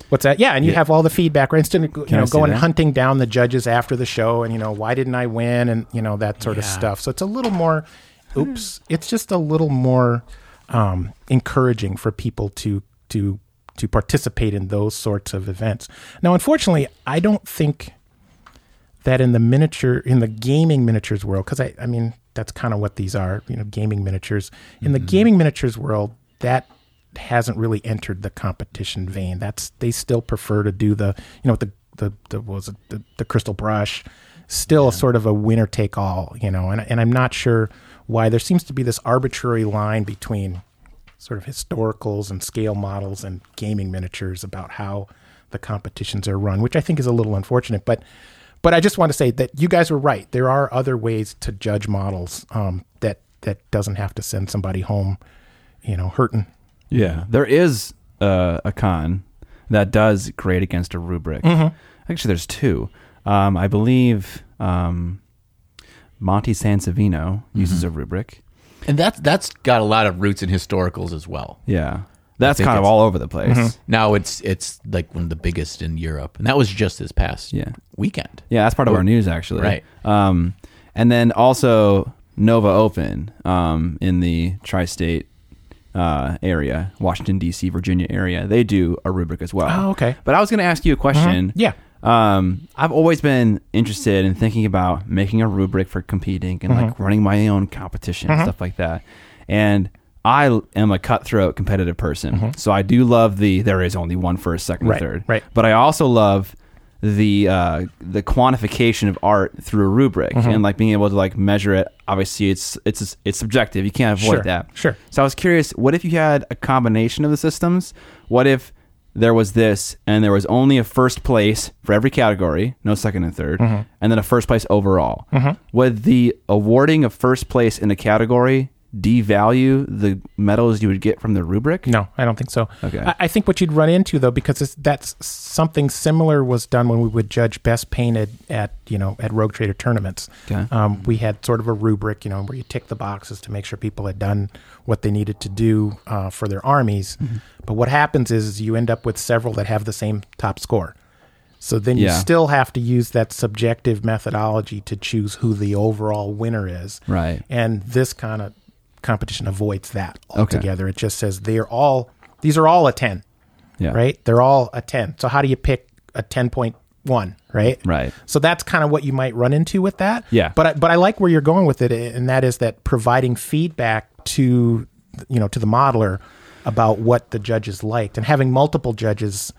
What's that? Yeah, and you Yeah. have all the feedback. Right, instead of you Can know going that? hunting down the judges after the show, and you know why didn't I win, and you know that sort of stuff. So it's a little more. Oops, it's just a little more um, encouraging for people to to to participate in those sorts of events. Now, unfortunately, I don't think that in the miniature in the gaming miniatures world, because I I mean that's kind of what these are, you know, gaming miniatures. In the mm-hmm. gaming miniatures world, that hasn't really entered the competition vein. That's they still prefer to do the you know the the, the what was it the, the crystal brush, still sort of a winner take all. You know, and and I'm not sure why there seems to be this arbitrary line between sort of historicals and scale models and gaming miniatures about how the competitions are run, which I think is a little unfortunate. But but I just want to say that you guys were right. There are other ways to judge models um, that that doesn't have to send somebody home, you know, hurting. Yeah, there is uh, a con that does grade against a rubric. Mm-hmm. Actually, there's two. Um, I believe um, Monte San Savino uses a rubric. And that's that's got a lot of roots in historicals as well. Yeah, that's think kind of it's- all over the place. Mm-hmm. Now it's it's like one of the biggest in Europe, and that was just this past Yeah. weekend. Yeah, that's part of our news actually. Right. Um, and then also Nova Open um, in the tri-state uh, area, Washington D.C., Virginia area. They do a rubric as well. Oh, okay. But I was going to ask you a question. Yeah. Um, I've always been interested in thinking about making a rubric for competing and like running my own competition and stuff like that. And I am a cutthroat competitive person, so I do love the there is only one first, second, Right, third. right. But I also love the uh, the quantification of art through a rubric Mm-hmm. and like being able to like measure it. Obviously, it's it's it's subjective. You can't avoid Sure, that. sure. So I was curious, what if you had a combination of the systems? What if there was this and there was only a first place for every category, no second and 3rd Mm-hmm. and then a first place overall? Would the awarding of first place in a category devalue the medals you would get from the rubric? No, I don't think so. Okay. I, I think what you'd run into though, because it's, that's something similar was done when we would judge best painted at you know at Rogue Trader tournaments. Okay. Um, we had sort of a rubric, you know, where you tick the boxes to make sure people had done what they needed to do uh, for their armies. Mm-hmm. But what happens is you end up with several that have the same top score. So then you still have to use that subjective methodology to choose who the overall winner is. Right. And this kind of competition avoids that Okay. altogether. It just says they're all these are all a 10, Yeah. right? They're all a 10. So how do you pick a 10.1, right? Right. So that's kind of what you might run into with that. Yeah. But I, but I like where you're going with it and that is that providing feedback to you know to the modeler about what the judges liked and having multiple judges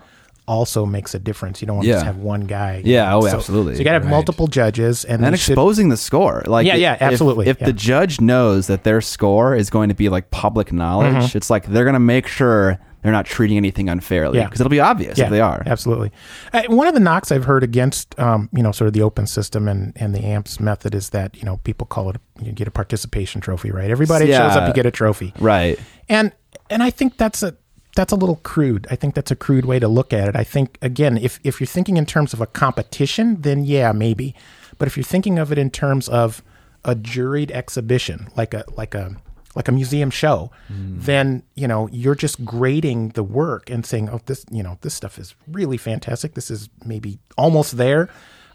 also makes a difference. You don't want to just have one guy. Yeah, oh, So- absolutely. So you got to have Right. multiple judges and and they should- exposing the score. Like Yeah, yeah, absolutely, If, yeah. the judge knows that their score is going to be like public knowledge, Mm-hmm. it's like they're going to make sure they're not treating anything unfairly Yeah. because it'll be obvious if they are. Absolutely. Uh, one of the knocks I've heard against, um, you know, sort of the open system and, and the AMPS method is that, you know, people call it, you get a participation trophy, right? Everybody that shows up, you get a trophy. Right. And, and I think that's a, that's a little crude. I think that's a crude way to look at it. I think, again, if, if you're thinking in terms of a competition, then yeah, maybe. But if you're thinking of it in terms of a juried exhibition, like a, like a, like a museum show, then you know you're just grading the work and saying, "Oh, this you know this stuff is really fantastic. This is maybe almost there."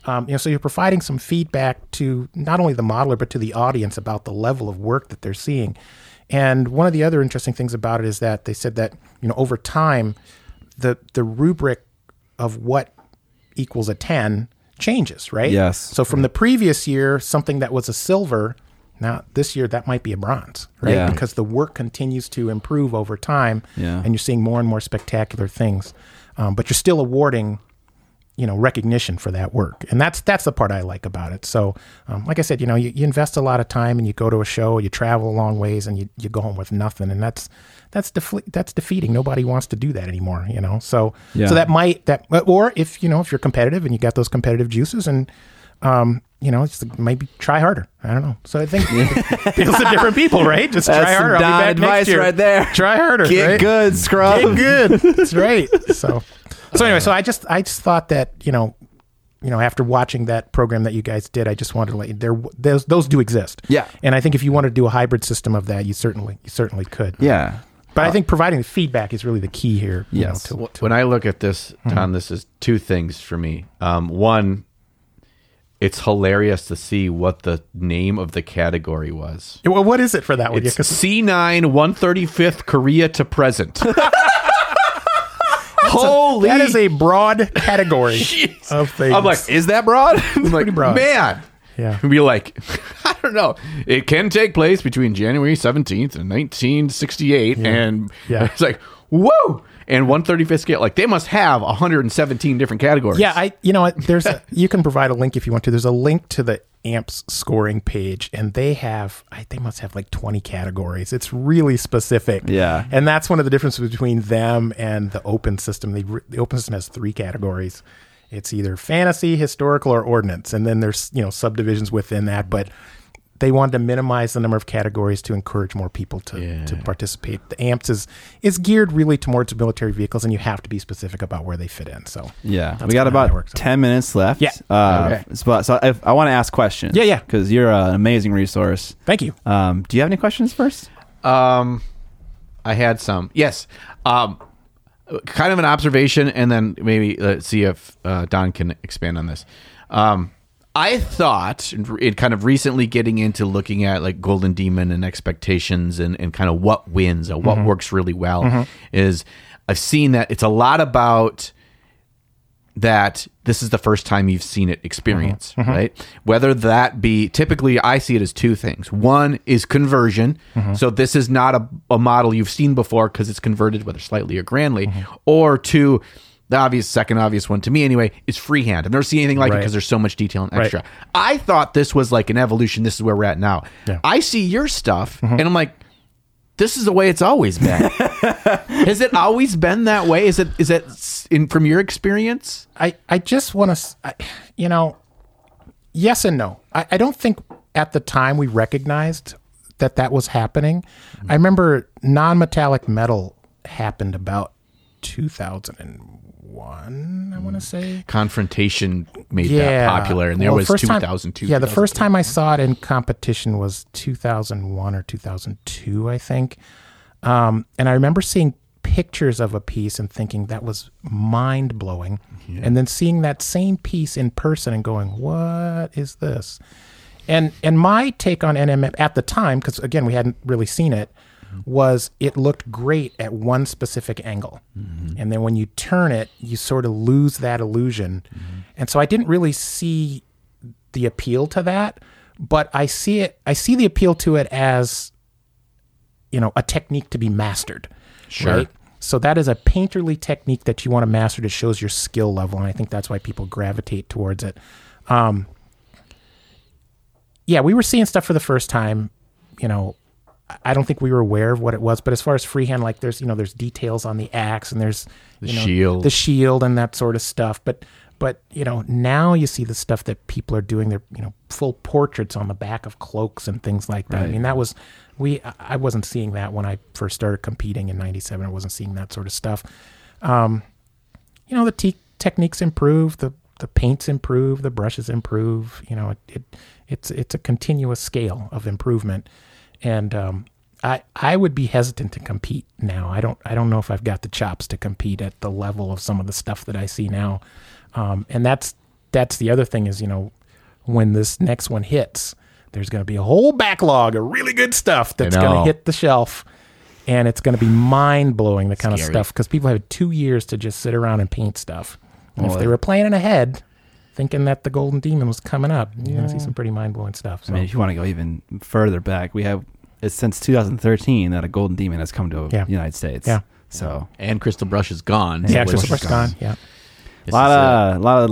Um, you know, so you're providing some feedback to not only the modeler but to the audience about the level of work that they're seeing. And one of the other interesting things about it is that they said that you know over time, the the rubric of what equals a ten changes, right? Yes. So from the previous year, something that was a silver, now this year that might be a bronze, right? Yeah. Because the work continues to improve over time, Yeah. and you're seeing more and more spectacular things. Um, but you're still awarding, you know, recognition for that work, and that's that's the part I like about it. So, um, like I said, you know, you, you invest a lot of time, and you go to a show, you travel a long ways, and you, you go home with nothing, and that's that's defle- that's defeating. Nobody wants to do that anymore, you know. So Yeah. so that might that or if you know if you're competitive and you got those competitive juices and um, you know, it's maybe try harder. I don't know. So I think people's are different people, right? Just That's try harder. I'll be back advice next year. right there. Try harder. Get right? good, scrub. Get good. That's right. So, so anyway, so I just I just thought that you know, you know, after watching that program that you guys did, I just wanted to let you there. Those those do exist. Yeah. And I think if you wanted to do a hybrid system of that, you certainly you certainly could. Yeah. But I think providing the feedback is really the key here. you know, Yes. to- to- When I look at this, Mm-hmm. This is two things for me. Um, one, it's hilarious to see what the name of the category was. well, what is it for that one? Yeah, C9 135th Korea to present. Holy that is a broad category of things. I'm like, Is that broad? I'm like, pretty broad. man. Yeah. And be like, I don't know. It can take place between January 17th and 1968. And Yeah. it's like, whoa. And 135th scale, like they must have 117 different categories. Yeah, I you know what there's a, you can provide a link if you want to. There's a link to the amps scoring page and they have I, they must have like 20 categories. It's really specific. Yeah. And that's one of the differences between them and the open system. The, the open system has three categories. It's either fantasy, historical or ordnance and then there's, you know, subdivisions within that, but they wanted to minimize the number of categories to encourage more people to, to participate. The AMPS is is geared really towards military vehicles, and you have to be specific about where they fit in. So Yeah, we got kinda how that about works. ten minutes left. Yeah. Uh, So, so if, I want to ask questions. Yeah, yeah. Because you're uh, an amazing resource. thank you. Um, do you have any questions first? Um, I had some. Yes. Um, kind of an observation, and then maybe let's see if uh, Don can expand on this. Um, I thought, in in kind of recently getting into looking at like Golden Demon and expectations and, and kind of what wins and what mm-hmm. works really well mm-hmm. is I've seen that it's a lot about that this is the first time you've seen it experience, mm-hmm. right? Whether that be typically, I see it as two things. One is conversion. So this is not a, a model you've seen before because it's converted, whether slightly or grandly. Or two, the obvious, second obvious one to me anyway, is freehand. I've never seen anything like it because there's so much detail and Right. extra. I thought this was like an evolution. This is where we're at now. Yeah. I see your stuff mm-hmm. and I'm like, this is the way it's always been. Has it always been that way? Is it is it in from your experience? I, I just want to, you know, yes and no. I, I don't think at the time we recognized that that was happening. Mm-hmm. I remember non metallic metal happened about 2001, I want to say. Confrontation made that popular, and there Well, was first time- 2002. Yeah, the first time I saw it in competition was 2001 or 2002, I think. Um, and I remember seeing pictures of a piece and thinking that was mind blowing. And then seeing that same piece in person and going, what is this? And and my take on NMM at the time, because again we hadn't really seen it, was it looked great at one specific angle, and then when you turn it, you sort of lose that illusion. And so I didn't really see the appeal to that, but I see it. I see the appeal to it as you know a technique to be mastered. Sure. Right? So that is a painterly technique that you want to master that shows your skill level, and I think that's why people gravitate towards it. Um, yeah, we were seeing stuff for the first time. You know, I don't think we were aware of what it was. But as far as freehand, like there's you know there's details on the axe and there's The you know, shield. the shield and that sort of stuff. But but you know now you see the stuff that people are doing. They're you know full portraits on the back of cloaks and things like that. I mean that was we I- I wasn't seeing that when I first started competing in '97. I wasn't seeing that sort of stuff. Um, you know the te- techniques improve, the the paints improve, the brushes improve. You know it, it it's it's a continuous scale of improvement, and um, I I would be hesitant to compete now. I don't I don't know if I've got the chops to compete at the level of some of the stuff that I see now, um, and that's that's the other thing is you know when this next one hits, there's going to be a whole backlog of really good stuff that's going to hit the shelf. And it's going to be mind blowing the kind of stuff because people have two years to just sit around and paint stuff. And if they were planning ahead, thinking that the Golden Demon was coming up, you're going to see some pretty mind blowing stuff. So. I mean, if you want to go even further back, we have it's since 2013 that a golden demon has come to Yeah. the United States. Yeah. So And Crystal Brush is gone. yeah, Crystal Brush gone. Yeah. this a lot of a lot of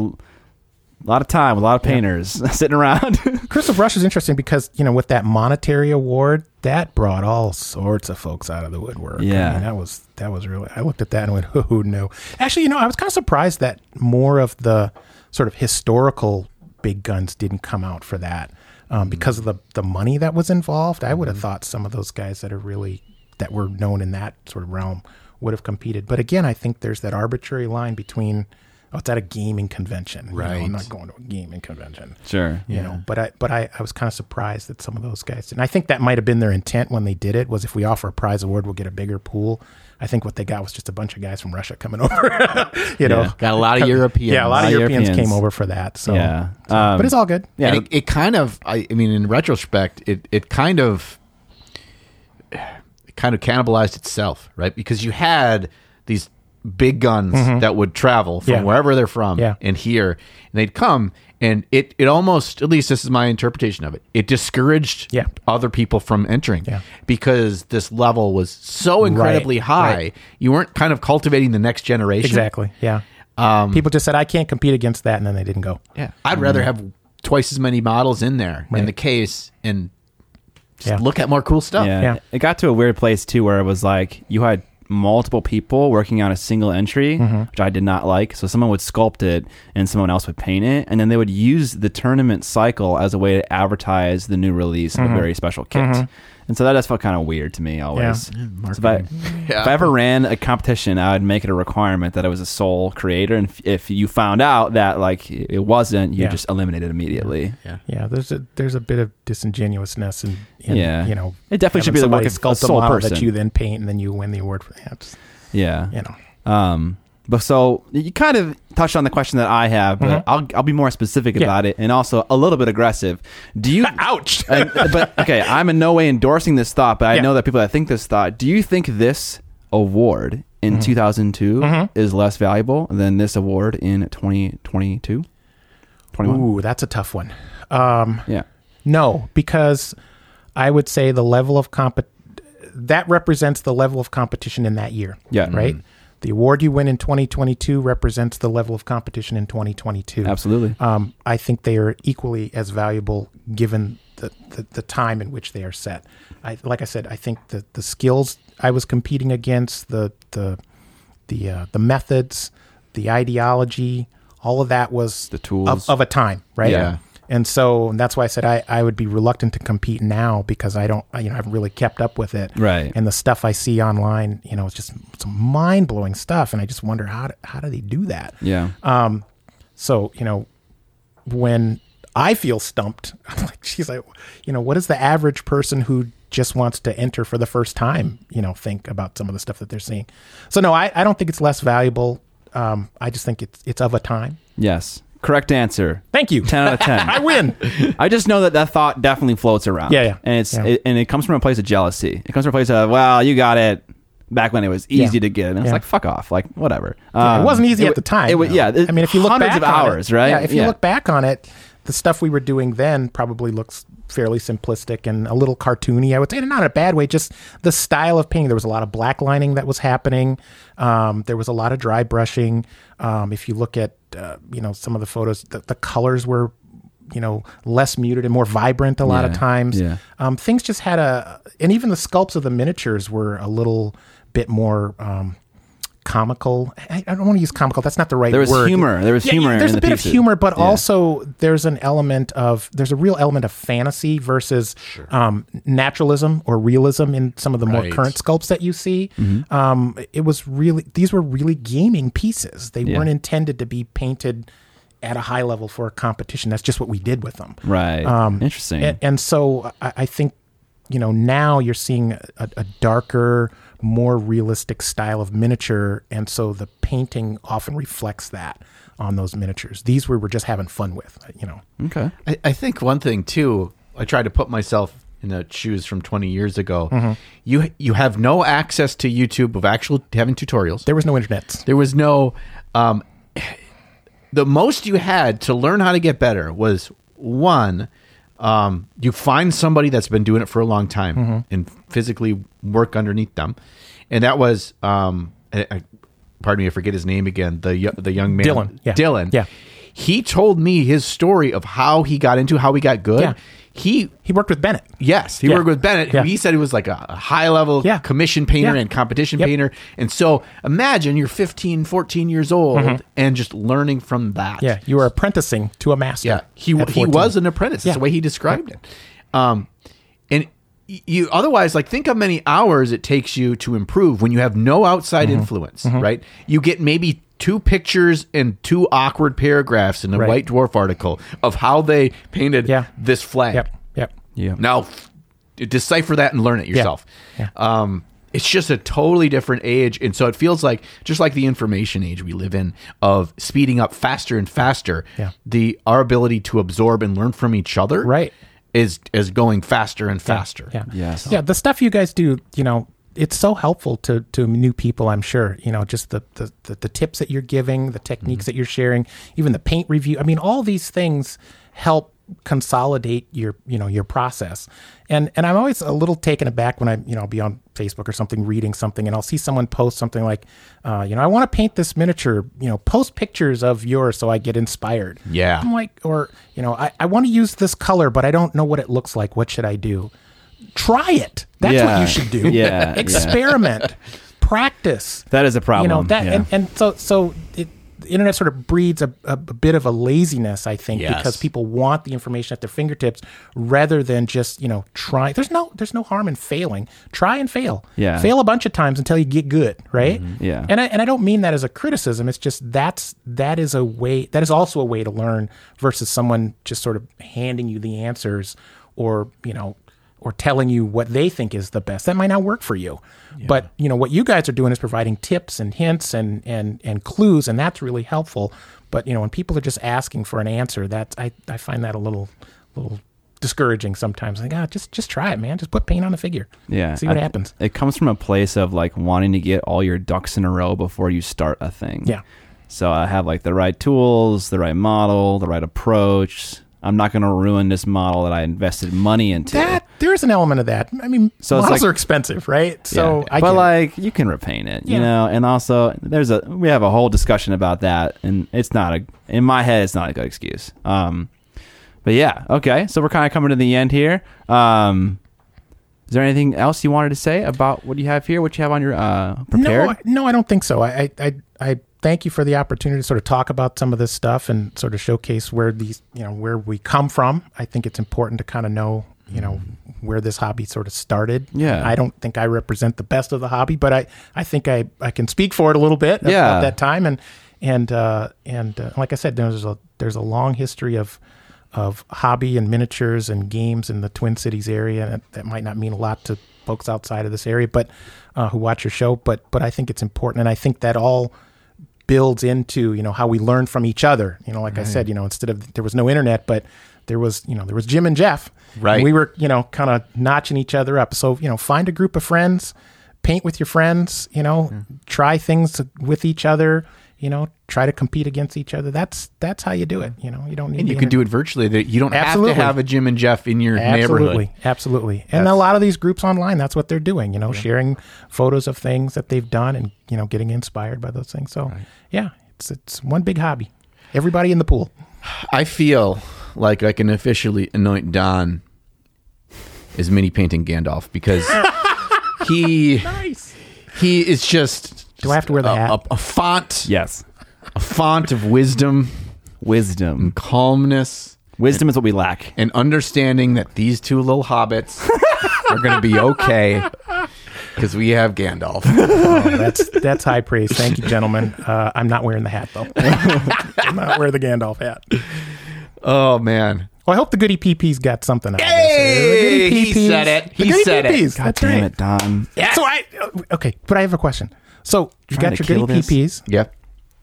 a lot of time, with a lot of painters sitting around. Crystal Brush is interesting because you know with that monetary award, that brought all sorts of folks out of the woodwork. I Yeah. mean, that was that was really. I looked at that and went, "Oh no!" Actually, you know, I was kind of surprised that more of the sort of historical big guns didn't come out for that um, because of the the money that was involved. I would have thought some of those guys that are really that were known in that sort of realm would have competed. But again, I think there's that arbitrary line between. Oh, it's at a gaming convention. You know, Right. I'm not going to a gaming convention sure. you know but i but i, I was kind of surprised that some of those guys and i think that might have been their intent when they did it was if we offer a prize award we'll get a bigger pool i think what they got was just a bunch of guys from russia coming over you know Got a lot of Europeans. yeah a lot of lot of europeans, Europeans. came over for that so Yeah. so- Um, but it's all good Yeah. And it, it kind of, I, I mean, in retrospect, it, it kind of, it kind of cannibalized itself, right? Because you had these big guns that would travel from Mm-hmm. Yeah. wherever they're from Yeah. and here, and they'd come, and it, it almost, at least this is my interpretation of it, it discouraged Yeah. other people from entering Yeah. because this level was so incredibly Right, high. right. You weren't kind of cultivating the next generation. exactly yeah Um, people just said i can't compete against that and then they didn't go Yeah, I'd rather have twice as many models in there in the case and just Yeah. look at more cool stuff. Yeah. Yeah. It got to a weird place too where it was like you had multiple people working on a single entry, Mm-hmm. which I did not like. So someone would sculpt it and someone else would paint it. And then they would use the tournament cycle as a way to advertise the new release Mm-hmm. of a very special kit. And so that just felt kind of weird to me always. So if, I, Yeah. if I ever ran a competition, I would make it a requirement that I was a sole creator. And if, if you found out that like it wasn't, you Yeah. just eliminated immediately. yeah yeah, there's a there's a bit of disingenuousness in, in Yeah. you know It definitely should be the work of a sculpt a sole person. that you then paint and then you win the award for that It's, Yeah. you know Um, but so you kind of touched on the question that I have, but Mm-hmm. I'll I'll be more specific Yeah. about it and also a little bit aggressive. Do you? ouch and- but okay, I'm in no way endorsing this thought, but I Yeah. know that people that think this thought. Do you think this award in Mm-hmm. 2002 is less valuable than this award in 2022? 21. ooh that's a tough one um Yeah. No, because I would say the level of comp that represents the level of competition in that year. Yeah. Right? The award you win in 2022 represents the level of competition in 2022. Absolutely. Um, I think they are equally as valuable given the, the, the time in which they are set. I, like I said, I think the, the skills I was competing against, the the the uh, the methods, the ideology, all of that was The tools. of, of a time, right? Yeah. And so that's why I said I, I would be reluctant to compete now because I don't you know I haven't really kept up with it. Right. And the stuff I see online, you know, it's just some mind blowing stuff, and I just wonder how do, how do they do that? Yeah. Um, so you know, when I feel stumped, I'm like, geez, I, you know, what does the average person who just wants to enter for the first time, you know, think about some of the stuff that they're seeing? So no, I, I don't think it's less valuable. Um, I just think it's it's of a time. yes. Correct answer. Thank you. 10 out of 10. I win. I just know that that thought definitely floats around. Yeah, yeah. And it's Yeah. It, and it comes from a place of jealousy. It comes from a place of well, you got it back when it was easy Yeah. to get, and it's Yeah. like fuck off, like whatever. It Um, wasn't easy it at the time. It was though. yeah. I mean, if you look hundreds back of on hours, it, right? Yeah, if you look back on it, the stuff we were doing then probably looks fairly simplistic and a little cartoony. I would say, and not in a bad way. Just the style of painting. There was a lot of black lining that was happening. Um, there was a lot of dry brushing. Um, if you look at uh, you know some of the photos, the, the colors were you know less muted and more vibrant a lot of times. yeah. Um, things just had a, and even the sculpts of the miniatures were a little bit more. Comical I, I don't want to use comical that's not the right There was word humor. There was Yeah, humor there's in a the bit pieces. of humor but Yeah. also there's an element of there's a real element of fantasy versus um, naturalism or realism in some of the more current sculpts that you see. Mm-hmm. Um, it was really these were really gaming pieces. They Yeah. weren't intended to be painted at a high level for a competition. That's just what we did with them. Right. Um, Interesting. And, and so I, I think you know now you're seeing a, a darker, more realistic style of miniature, and so the painting often reflects that on those miniatures. These we were just having fun with. You know. okay. I, I think one thing too. I tried to put myself in the shoes from 20 years ago. Mm-hmm. You you have no access to YouTube of actual having tutorials. There was no internet. There was no. Um, the most you had to learn how to get better was one. Um, you find somebody that's been doing it for a long time Mm-hmm. and physically work underneath them, and that was um, I, I, pardon me, I forget his name again. The the young man, Dylan, yeah. Dylan, Yeah. He told me his story of how he got into how he got good. Yeah. He He worked with Bennett. Yes, he Yeah. worked with Bennett. Yeah. He said he was like a, a high level Yeah. commission painter and competition Yep. painter. And so imagine you're 15, 14 years old and just learning from that. Mm-hmm. Yeah, you were apprenticing to a master. Yeah. He, he was an apprentice. That's the way he described it. Um, and you otherwise like think how many hours it takes you to improve when you have no outside Mm-hmm. influence, right? You get maybe two pictures and two awkward paragraphs in the Right. White Dwarf article of how they painted Yeah. this flag. Yep. Yep. Yeah. Now, f- decipher that and learn it yourself. Yeah. Um, it's just a totally different age, and so it feels like just like the information age we live in of speeding up faster and faster. Yeah. The our ability to absorb and learn from each other, Right. is is going faster and faster. Yeah. Yes. Yeah. The stuff you guys do, you know, it's so helpful to to new people. I'm sure. You know, just the the the, the tips that you're giving, the techniques that you're sharing, even the paint review. I mean, all these things help consolidate your you know your process and and i'm always a little taken aback when i you know I'll be on facebook or something reading something and i'll see someone post something like uh, you know i want to paint this miniature you know post pictures of yours so i get inspired Yeah. i'm like or you know i, I want to use this color but i don't know what it looks like what should i do try it that's what you should do Yeah, yeah. experiment practice That is a problem. you know that yeah. and, and so so it the internet sort of breeds a, a, bit of a laziness i think Yes. because people want the information at their fingertips rather than just you know try there's no there's no harm in failing try and fail Yeah. fail a bunch of times until you get good right mm-hmm. Yeah. and I, and I don't mean that as a criticism it's just that's that is a way that is also a way to learn versus someone just sort of handing you the answers or you know or telling you what they think is the best that might not work for you but you know what you guys are doing is providing tips and hints and and and clues and that's really helpful but you know when people are just asking for an answer that's i i find that a little little discouraging sometimes like ah just just try it man just put paint on the figure Yeah. see what I- happens It comes from a place of like wanting to get all your ducks in a row before you start a thing. Yeah. So I have like the right tools, the right model, the right approach. I'm not going to ruin this model that I invested money into. that there's an element of that i mean So models like- are expensive right so Yeah. i but like you can repaint it, you know. And also, there's a we have a whole discussion about that, and it's not a in my head, it's not a good excuse. Um, but yeah, okay. So we're kind of coming to the end here. Um, is there anything else you wanted to say about what you have here? What you have on your uh prepared? No, I, no, I don't think so. I, I, I thank you for the opportunity to sort of talk about some of this stuff and sort of showcase where these, you know, where we come from. I think it's important to kind of know, you know, where this hobby sort of started. Yeah. I don't think I represent the best of the hobby, but I, I think I, I can speak for it a little bit Yeah. about that time. And, and, uh, and uh, like I said, there's a, there's a long history of, of hobby and miniatures and games in the Twin Cities area. And that might not mean a lot to folks outside of this area, but uh, who watch your show. But but I think it's important, and I think that all builds into you know how we learn from each other. You know, like I said, you know, instead of there was no internet, but there was you know there was Jim and Jeff. Right. And we were you know kind of notching each other up. So you know, find a group of friends, paint with your friends. You know, hmm. try things with each other. You know, try to compete against each other. That's that's how you do it. You know, you don't need. And you can internet. do it virtually. That you don't Absolutely. have to have a Jim and Jeff in your Absolutely, neighborhood. absolutely. And a lot of these groups online, that's what they're doing. You know, sharing photos of things that they've done, and you know, getting inspired by those things. So, yeah, it's it's one big hobby. Everybody in the pool. I feel like I can officially anoint Don as mini painting Gandalf because he Nice. he is just Do I have to wear the a, hat? a, a font Yes. a font of wisdom, Wisdom. calmness, Wisdom is what we lack. and understanding that these two little hobbits are going to be okay because we have Gandalf. Oh, that's that's high praise. Thank you, gentlemen. Uh, I'm not wearing the hat though. I'm not wearing the Gandalf hat. Oh man. Well, I hope the goody PP's got something out of this. Hey, The goody he said it. the He goody said it. PPs, God That's damn right. it, Don. So I okay, but I have a question. So you got your kill goody this? PPs Yep.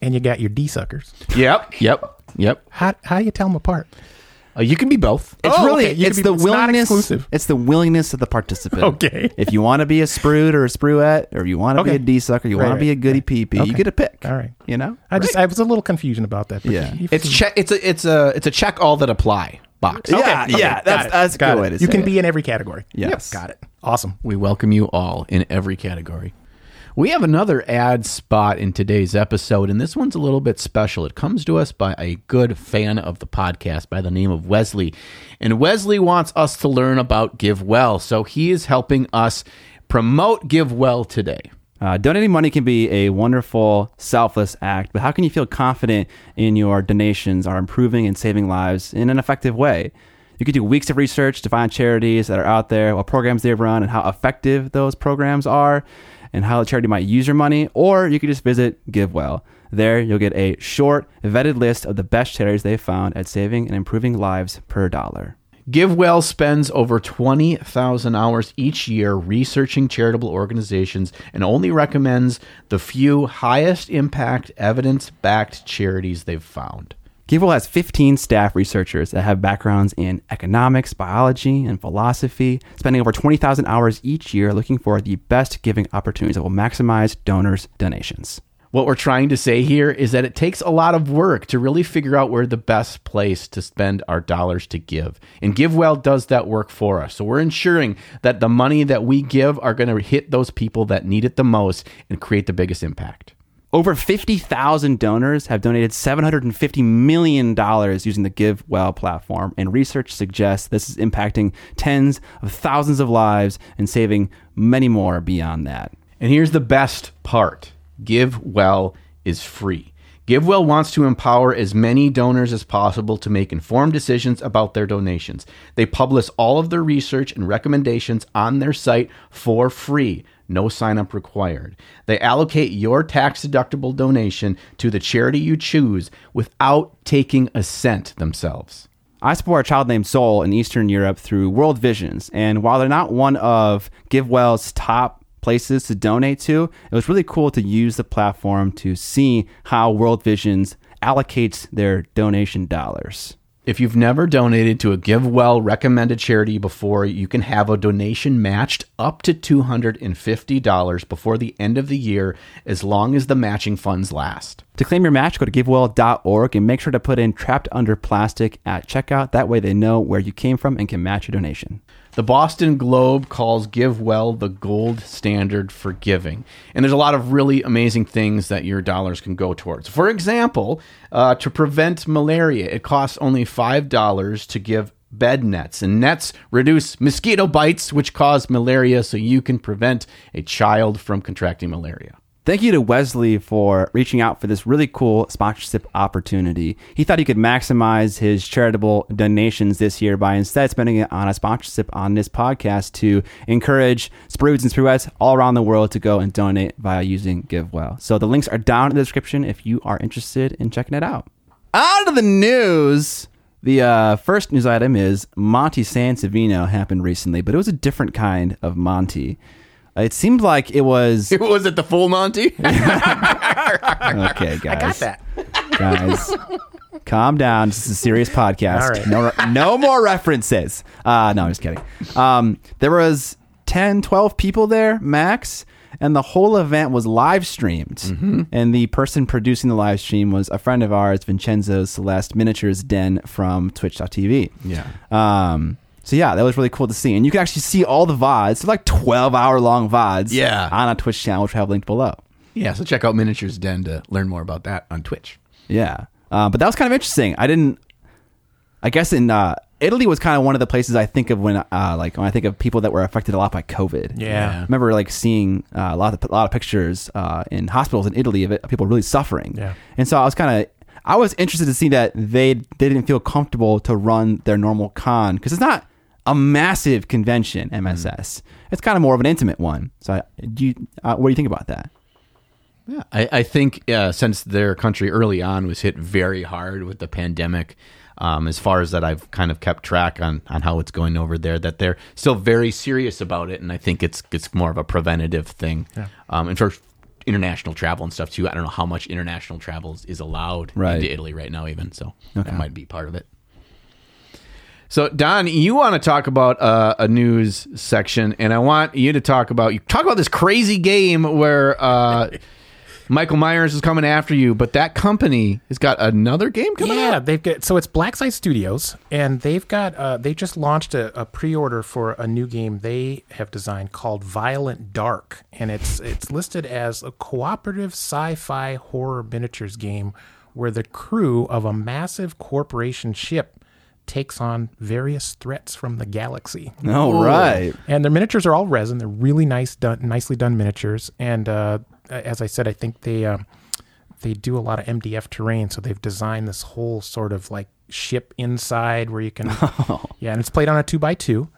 and you got your D suckers. Yep. Yep. Yep. How how do you tell them apart? Uh, you can be both. It's Oh, really okay. It's can the be- it's not willingness. exclusive. It's the willingness of the participant. Okay. If you want to be a sprude or a spruette, or you want to Okay. be a D sucker, you Right, want to be a goody right. PP, you Okay. get a pick. All right. You know. I just I was a little confusion about that. but Yeah. It's check. It's a. It's a. It's a check all that apply box. Yeah, Okay, yeah, that's- got it, that's a good it. way to You can it. be in every category. Yes. Got it. Awesome. We welcome you all in every category. We have another ad spot in today's episode, and this one's a little bit special. It comes to us by a good fan of the podcast by the name of Wesley. And Wesley wants us to learn about GiveWell, so he is helping us promote GiveWell today. Uh, donating money can be a wonderful, selfless act, but how can you feel confident in your donations are improving and saving lives in an effective way? You could do weeks of research to find charities that are out there, what programs they've run, and how effective those programs are, and how the charity might use your money. Or you could just visit GiveWell. There, you'll get a short, vetted list of the best charities they've found at saving and improving lives per dollar. GiveWell spends over 20,000 hours each year researching charitable organizations and only recommends the few highest impact, evidence backed charities they've found. GiveWell has 15 staff researchers that have backgrounds in economics, biology, and philosophy, spending over 20,000 hours each year looking for the best giving opportunities that will maximize donors' donations. What we're trying to say here is that it takes a lot of work to really figure out where the best place to spend our dollars to give. And GiveWell does that work for us. So we're ensuring that the money that we give are going to hit those people that need it the most and create the biggest impact. Over 50,000 donors have donated $750 million using the GiveWell platform, and research suggests this is impacting tens of thousands of lives and saving many more beyond that. And here's the best part GiveWell is free. GiveWell wants to empower as many donors as possible to make informed decisions about their donations. They publish all of their research and recommendations on their site for free, no sign up required. They allocate your tax deductible donation to the charity you choose without taking a cent themselves. I support a child named Soul in Eastern Europe through World Visions, and while they're not one of GiveWell's top places to donate to, it was really cool to use the platform to see how World Visions allocates their donation dollars. If you've never donated to a GiveWell recommended charity before, you can have a donation matched up to $250 before the end of the year as long as the matching funds last. To claim your match, go to givewell.org and make sure to put in trapped under plastic at checkout. That way they know where you came from and can match your donation. The Boston Globe calls GiveWell the gold standard for giving. And there's a lot of really amazing things that your dollars can go towards. For example, uh, to prevent malaria, it costs only $5 to give bed nets. And nets reduce mosquito bites, which cause malaria, so you can prevent a child from contracting malaria. Thank you to Wesley for reaching out for this really cool sponsorship opportunity. He thought he could maximize his charitable donations this year by instead spending it on a sponsorship on this podcast to encourage Sprudes and Spruettes all around the world to go and donate via using GiveWell. So the links are down in the description if you are interested in checking it out. Out of the news. The uh, first news item is Monte San Savino happened recently, but it was a different kind of Monty. It seemed like it was Was it the full Monty? Okay, guys. I got that. Guys, calm down. This is a serious podcast. All right. No, no more references. Uh, no, I'm just kidding. Um, there was 10, 12 people there, max, and the whole event was live streamed. Mm-hmm. And the person producing the live stream was a friend of ours, Vincenzo Celeste Miniatures Den from Twitch.tv. Yeah. Um, so yeah, that was really cool to see, and you can actually see all the vods. They're like twelve hour long vods. Yeah. on a Twitch channel, which I have linked below. Yeah, so check out Miniatures Den to learn more about that on Twitch. Yeah. Uh, but that was kind of interesting. I didn't. I guess in uh, Italy was kind of one of the places I think of when uh, like when I think of people that were affected a lot by COVID. Yeah. I remember like seeing uh, a lot of a lot of pictures uh, in hospitals in Italy of, it, of people really suffering. Yeah. And so I was kind of I was interested to see that they they didn't feel comfortable to run their normal con because it's not a massive convention MSS. It's kind of more of an intimate one. So do you uh, what do you think about that? Yeah, I, I think uh, since their country early on was hit very hard with the pandemic, um, as far as that I've kind of kept track on on how it's going over there, that they're still very serious about it, and I think it's it's more of a preventative thing. Um, and for international travel and stuff too, I don't know how much international travel is- is allowed Right. into Italy right now, even so Okay. that might be part of it. So Don, you want to talk about uh, a news section, and I want you to talk about you talk about this crazy game where uh, Michael Myers is coming after you, but that company has got another game coming Yeah, out. they've got so it's Black Site Studios, and they've got uh, they just launched a, a pre-order for a new game they have designed called Violent Dark, and it's it's listed as a cooperative sci-fi horror miniatures game where the crew of a massive corporation ship takes on various threats from the galaxy. All right. And their miniatures are all resin. They're really nice, done, nicely done miniatures. And uh, as I said, I think they um, they do a lot of MDF terrain. So they've designed this whole sort of like ship inside where you can, yeah, and it's played on a two by two.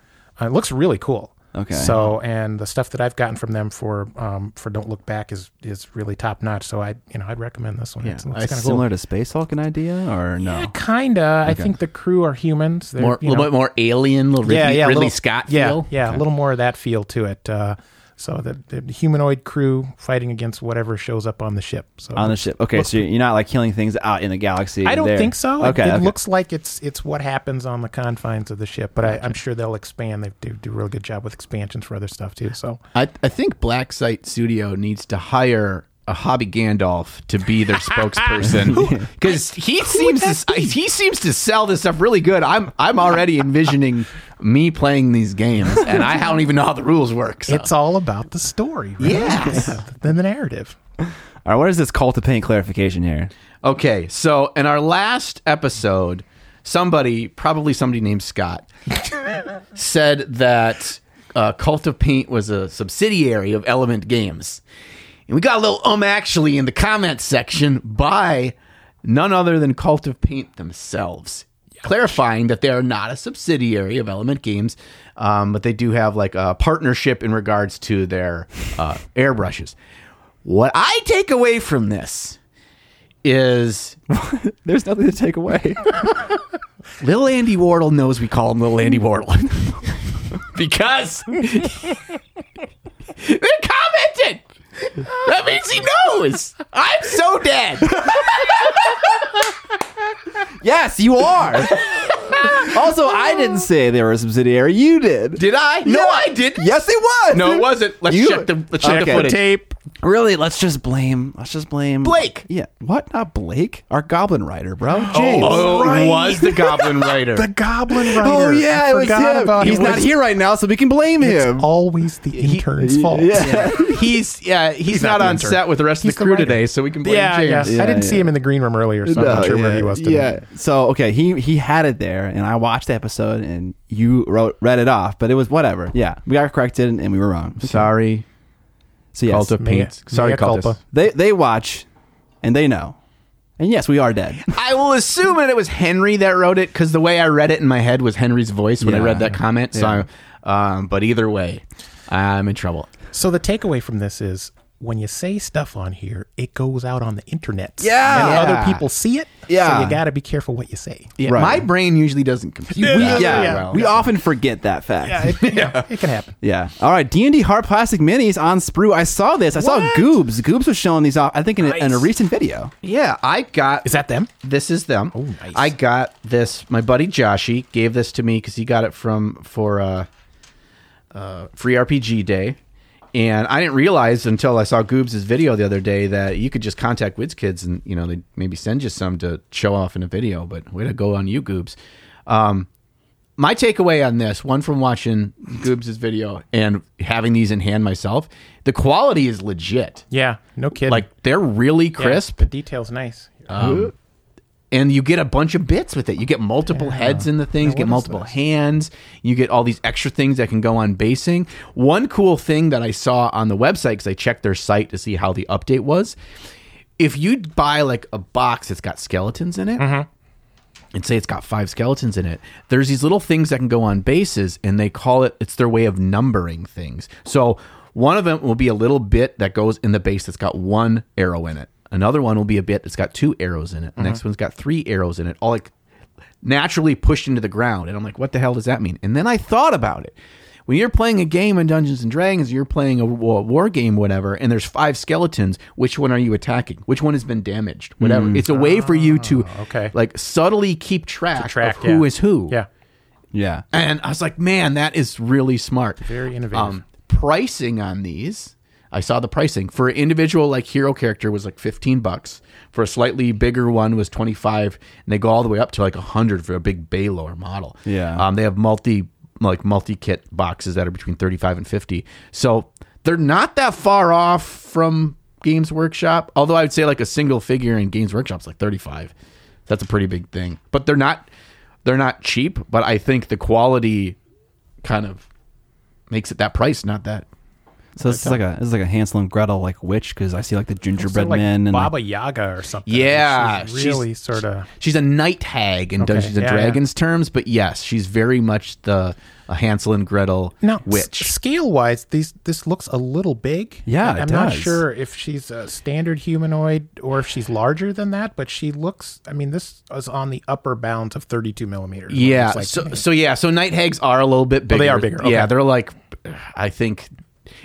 Uh, it looks really cool. Okay. So and the stuff that I've gotten from them for um, for Don't Look Back is is really top notch. So I you know I'd recommend this one. Yeah, it's, it's I- kind of Similar cool. to Space Hulk, an idea or no? Yeah, kinda. I think the crew are humans. They're, More, a little know- bit more alien, little Ridley, yeah, yeah, Ridley little, Scott yeah, feel. Yeah, a little more of that feel to it. Uh, so the, the humanoid crew fighting against whatever shows up on the ship. So On the ship. Okay, so you're not like killing things out in the galaxy. I don't there. think so. It- Okay. it, okay. looks like it's it's what happens on the confines of the ship, but I, I'm sure they'll expand. They do do a real good job with expansions for other stuff too. So I, I think Black Site Studio needs to hire a hobby Gandalf to be their spokesperson because he seems to he seems to sell this stuff really good. I'm I'm already envisioning me playing these games, and I don't even know how the rules work. So. it's all about the story, right? Yes. yeah, then the narrative. All right, what is this Cult of Paint clarification here? Okay, so in our last episode, somebody, probably somebody named Scott, said that uh, Cult of Paint was a subsidiary of Element Games. And we got a little um actually in the comments section by none other than Cult of Paint themselves, clarifying that they are not a subsidiary of Element Games, um, but they do have like a partnership in regards to their uh, airbrushes. What I take away from this is There's nothing to take away. Little Andy Wardle knows we call him Little Andy Wardle because they commented. That means he knows. I'm so dead. yes, you are. also, I didn't say they were a subsidiary. You did. Did I? No, I didn't. Yes, it was. No, it wasn't. Let's You- check the let's check Okay. the footage. Tape. Really, let's just blame. Let's just blame Blake. Yeah, what? Not Blake. Our Goblin writer, bro. Oh, James. Oh, right. it was the Goblin Writer. The Goblin oh, Writer. Oh, yeah, I it was forgot him. about He's him. not here right now, so we can blame him. It's always the intern's fault. Yeah. he's yeah, he's, not not, the on intern. set with the rest He's of the the crew writer. today, so we can blame Yeah, yeah. James. I didn't Yeah, see him in the green room earlier, so I'm not sure where he was today. Yeah. So okay, he he had it there, and I watched the episode, and you wrote read it off, but it was whatever. Yeah, we got corrected, and we were wrong. Sorry, So yes, Cult of Mea- Paint. Sorry, mea culpa. they they watch, and they know, and yes, we are dead. I will assume that it was Henry that wrote it because the way I read it in my head was Henry's voice when I Yeah. read that comment. So, um, but either way, I'm in trouble. So the takeaway from this is when you say stuff on here, it goes out on the internet. Yeah. And other people see it. Yeah. So you got to be careful what you say. Yeah, Right. my brain usually doesn't compute. Yeah, We, that yeah, well. we often forget that fact. Yeah, it, yeah. it can happen. Yeah. All right. D and D hard plastic minis on Sprue. I saw this. I saw Goobs. Goobs was showing these off. I think in, a, in a recent video. yeah, I got Is that them? this is them. Oh, nice. I got this. My buddy Joshy gave this to me because he got it from for uh, uh, free RPG day, and I didn't realize until I saw Goobs' video the other day that you could just contact WizKids and you know they maybe send you some to show off in a video. But way to go on you, Goobs. Um, my takeaway on this one from watching Goobs' video and having these in hand myself, the quality is legit. Yeah. No kidding. Like they're really Yeah, crisp. the detail's nice. Um, and you get a bunch of bits with it. You get multiple heads in the things, you get multiple hands, you get all these extra things that can go on basing. One cool thing that I saw on the website because I checked their site to see how the update was. If you buy like a box that's got skeletons in it, mm-hmm. and say it's got five skeletons in it, there's these little things that can go on bases, and they call it, it's their way of numbering things. So one of them will be a little bit that goes in the base that's got one arrow in it. Another one will be a bit that's got two arrows in it. The next one's got three arrows in it, all like naturally pushed into the ground. And I'm like, what the hell does that mean? And then I thought about it. When you're playing a game in Dungeons and Dragons, you're playing a war, war game, whatever, and there's five skeletons. Which one are you attacking? Which one has been damaged? Whatever. Mm. It's a way for you to, ah, okay. like, subtly keep track, track, of who yeah. is who. Yeah. Yeah. And I was like, man, that is really smart. Very innovative. Um, pricing on these, I saw the pricing for an individual like hero character was like 15 bucks. For a slightly bigger one was 25 and they go all the way up to like 100 for a big Balor model. Yeah. Um, they have multi like multi kit boxes that are between 35 and 50. So they're not that far off from Games Workshop, although I would say like a single figure in Games Workshop's like 35. That's a pretty big thing. But they're not they're not cheap, but I think the quality kind of makes it that price, not that. So this is like a this is like a Hansel and Gretel like witch because I see like the gingerbread like man and like- Baba Yaga or something. Yeah, She's she's- really sort of. She's a night hag in Okay, Dungeons and yeah, Dragons terms, but yes, she's very much the a Hansel and Gretel Now, witch. scale wise, these this looks a little big. Yeah, I- it I'm not sure if she's a standard humanoid or if she's larger than that, but she looks. I mean, this is on the upper bounds of 32 millimeters. yeah, like- so so yeah, so night hags are a little bit bigger. they are bigger, Yeah, they're like, I think,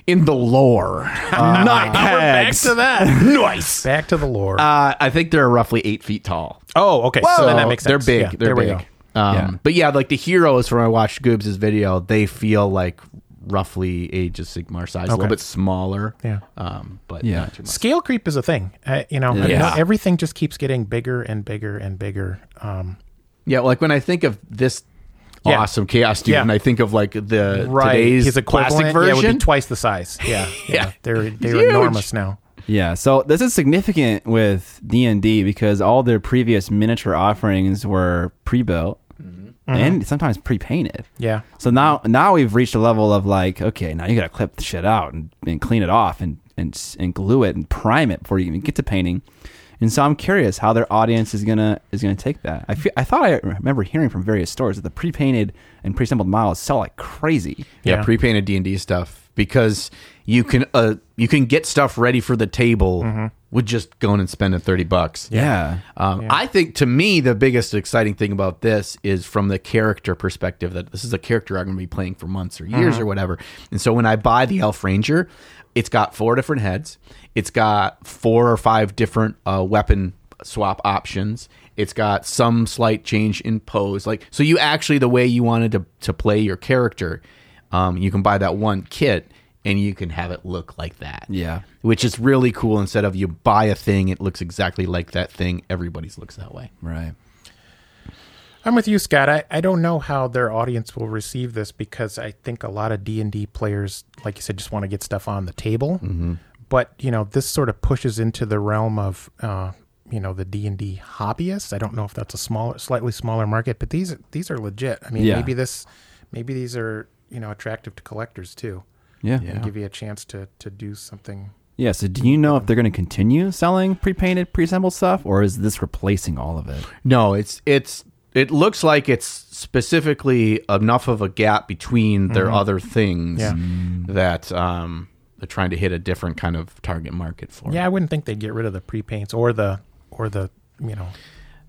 in the lore, uh, night back to that. nice. back to the lore. Uh, I think they're roughly eight feet tall. oh, okay. So then that makes sense. They're big. Yeah, they're big. Um, Yeah. But yeah, like the heroes from I watched Goobs' video, they feel like roughly Age of Sigmar size, a little bit smaller. Yeah. Um, but Yeah. not too much. Scale creep is a thing. Uh, you know, Yeah. everything just keeps getting bigger and bigger and bigger. Um, Yeah, like when I think of this Yeah. awesome chaos dude, Yeah. and I think of like the right. today's His classic equivalent yeah, would version. be twice the size. Yeah. Yeah. Yeah. They're they're Huge. enormous now. Yeah, so this is significant with D and D because all their previous miniature offerings were pre-built mm-hmm. and sometimes pre-painted. Yeah. So now, now we've reached a level of like, okay, now you got to clip the shit out and, and clean it off and, and and glue it and prime it before you even get to painting. And so I'm curious how their audience is gonna is gonna take that. I feel, I thought I remember hearing from various stores that the pre-painted and pre-assembled models sell like crazy. yeah, Yeah. pre-painted D and D stuff because you can uh you can get stuff ready for the table with just going and spending thirty bucks. Yeah. Um, I think to me the biggest exciting thing about this is from the character perspective that this is a character I'm going to be playing for months or years or whatever. And so when I buy the Elf Ranger, it's got four different heads. It's got four or five different uh, weapon swap options. It's got some slight change in pose. Like so, you actually the way you wanted to to play your character, um, you can buy that one kit and you can have it look like that Yeah. which is really cool. Instead of you buy a thing, it looks exactly like that thing. Everybody's looks that way. Right. I'm with you, Scott. I, I don't know how their audience will receive this because I think a lot of D and D players, like you said, just want to get stuff on the table. Mm-hmm. But you know, this sort of pushes into the realm of uh, you know the D and D hobbyists. I don't know if that's a smaller, slightly smaller market, but these these are legit. I mean, Yeah. maybe this, maybe these are you know attractive to collectors too. Yeah. Yeah. Give you a chance to to do something. Yeah. So, do you know if they're going to continue selling pre-painted, pre-assembled stuff, or is this replacing all of it? No, it's it's it looks like it's specifically enough of a gap between their other things Yeah. that um, they're trying to hit a different kind of target market for. Yeah, I wouldn't think they'd get rid of the pre paints or the or the you know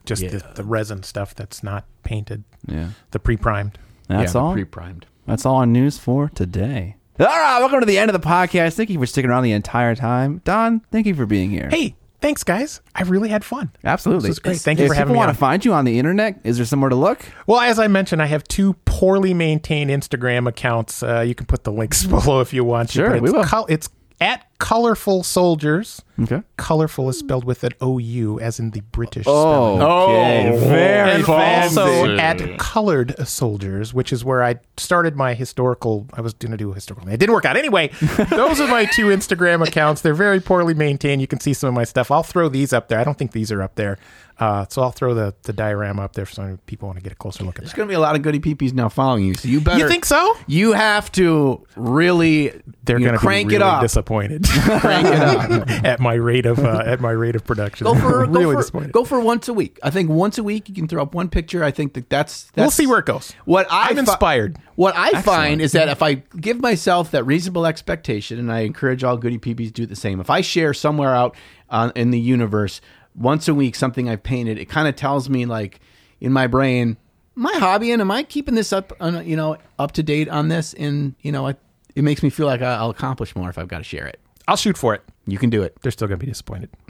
just Yeah. the, the resin stuff that's not painted, Yeah. the pre primed. That's yeah, all. pre-primed. That's all on news for today. All right, welcome to the end of the podcast. Thank you for sticking around the entire time. Don, thank you for being here. Hey, thanks guys. I really had fun. absolutely. This was great. Thank you if for having me people me want on. to find you on the internet, is there somewhere to look? Well, as I mentioned, I have two poorly maintained Instagram accounts. Uh, you can put the links below if you want. Sure, we will. Col- it's at colorful soldiers. Okay. Colorful is spelled with an OU, as in the British Oh, spelling. okay. Oh, very and fancy. also at Colored Soldiers, which is where I started my historical. I was going to do a historical. It didn't work out. Anyway, those are my two Instagram accounts. They're very poorly maintained. You can see some of my stuff. I'll throw these up there. I don't think these are up there. Uh, so I'll throw the, the diorama up there for some people want to get a closer look at There's that. going to be a lot of goody peepees now following you, so you better. You think so? You have to really. They're going to crank be really it up. disappointed Crank it up. at my rate of uh, at my rate of production. Go for really go for, disappointed. go for once a week. I think once a week you can throw up one picture. I think that that's, that's we'll see where it goes. What I I'm fi- inspired. What I find is that if I give myself that reasonable expectation, and I encourage all goody peepees to do the same, if I share somewhere out uh, in the universe once a week something I've painted, it kind of tells me like in my brain, am I hobbying? Am I keeping this up, on, you know, up to date on this? And you know, it, it makes me feel like I- I'll accomplish more if I've got to share it. I'll shoot for it. You can do it. They're still going to be disappointed.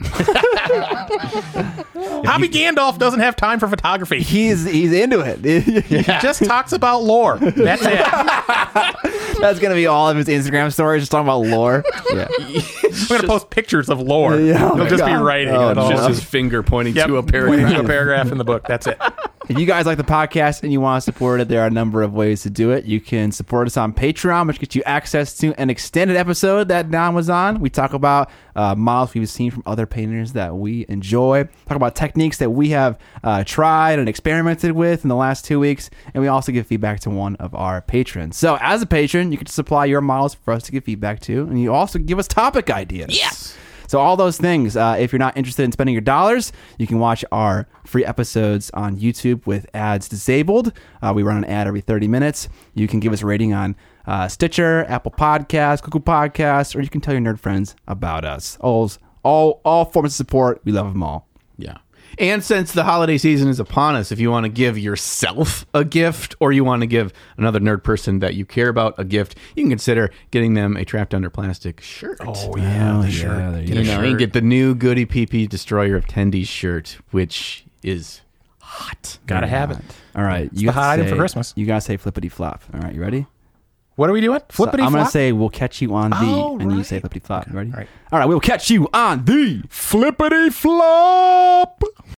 Hobby Gandalf doesn't have time for photography. He's he's into it. He just talks about lore. That's it. That's gonna be all of his Instagram stories, just talking about lore. Yeah. I'm going to post pictures of lore. Yeah, oh He'll my just be God. writing. Oh, at all. no. Just his finger pointing Yep, to a pointing paragraph. to a paragraph in the book. That's it. If you guys like the podcast and you want to support it, there are a number of ways to do it. You can support us on Patreon, which gets you access to an extended episode that Don was on. We talk about uh, models we've seen from other painters that we enjoy, talk about techniques that we have uh, tried and experimented with in the last two weeks, and we also give feedback to one of our patrons. So, as a patron, you can supply your models for us to give feedback to, and you also give us topic ideas. Yes. So all those things. Uh, if you're not interested in spending your dollars, you can watch our free episodes on YouTube with ads disabled. Uh, we run an ad every 30 minutes. You can give us a rating on uh, Stitcher, Apple Podcasts, Google Podcasts, or you can tell your nerd friends about us. All all all forms of support. We love them all. Yeah. And since the holiday season is upon us, if you want to give yourself a gift or you want to give another nerd person that you care about a gift, you can consider getting them a trapped under plastic shirt. Oh, oh yeah. the shirt. there Get you a know, you can get the new Goody PP Destroyer of Tendies shirt, which is hot. Gotta have it. All right, you the have to hot item for Christmas. You gotta say flippity flop. All right, you ready? What are we doing? So Flippity I'm gonna say we'll catch you on the, Oh, and you say flippity flop. You ready? All right. All right, we'll catch you on the flippity flop.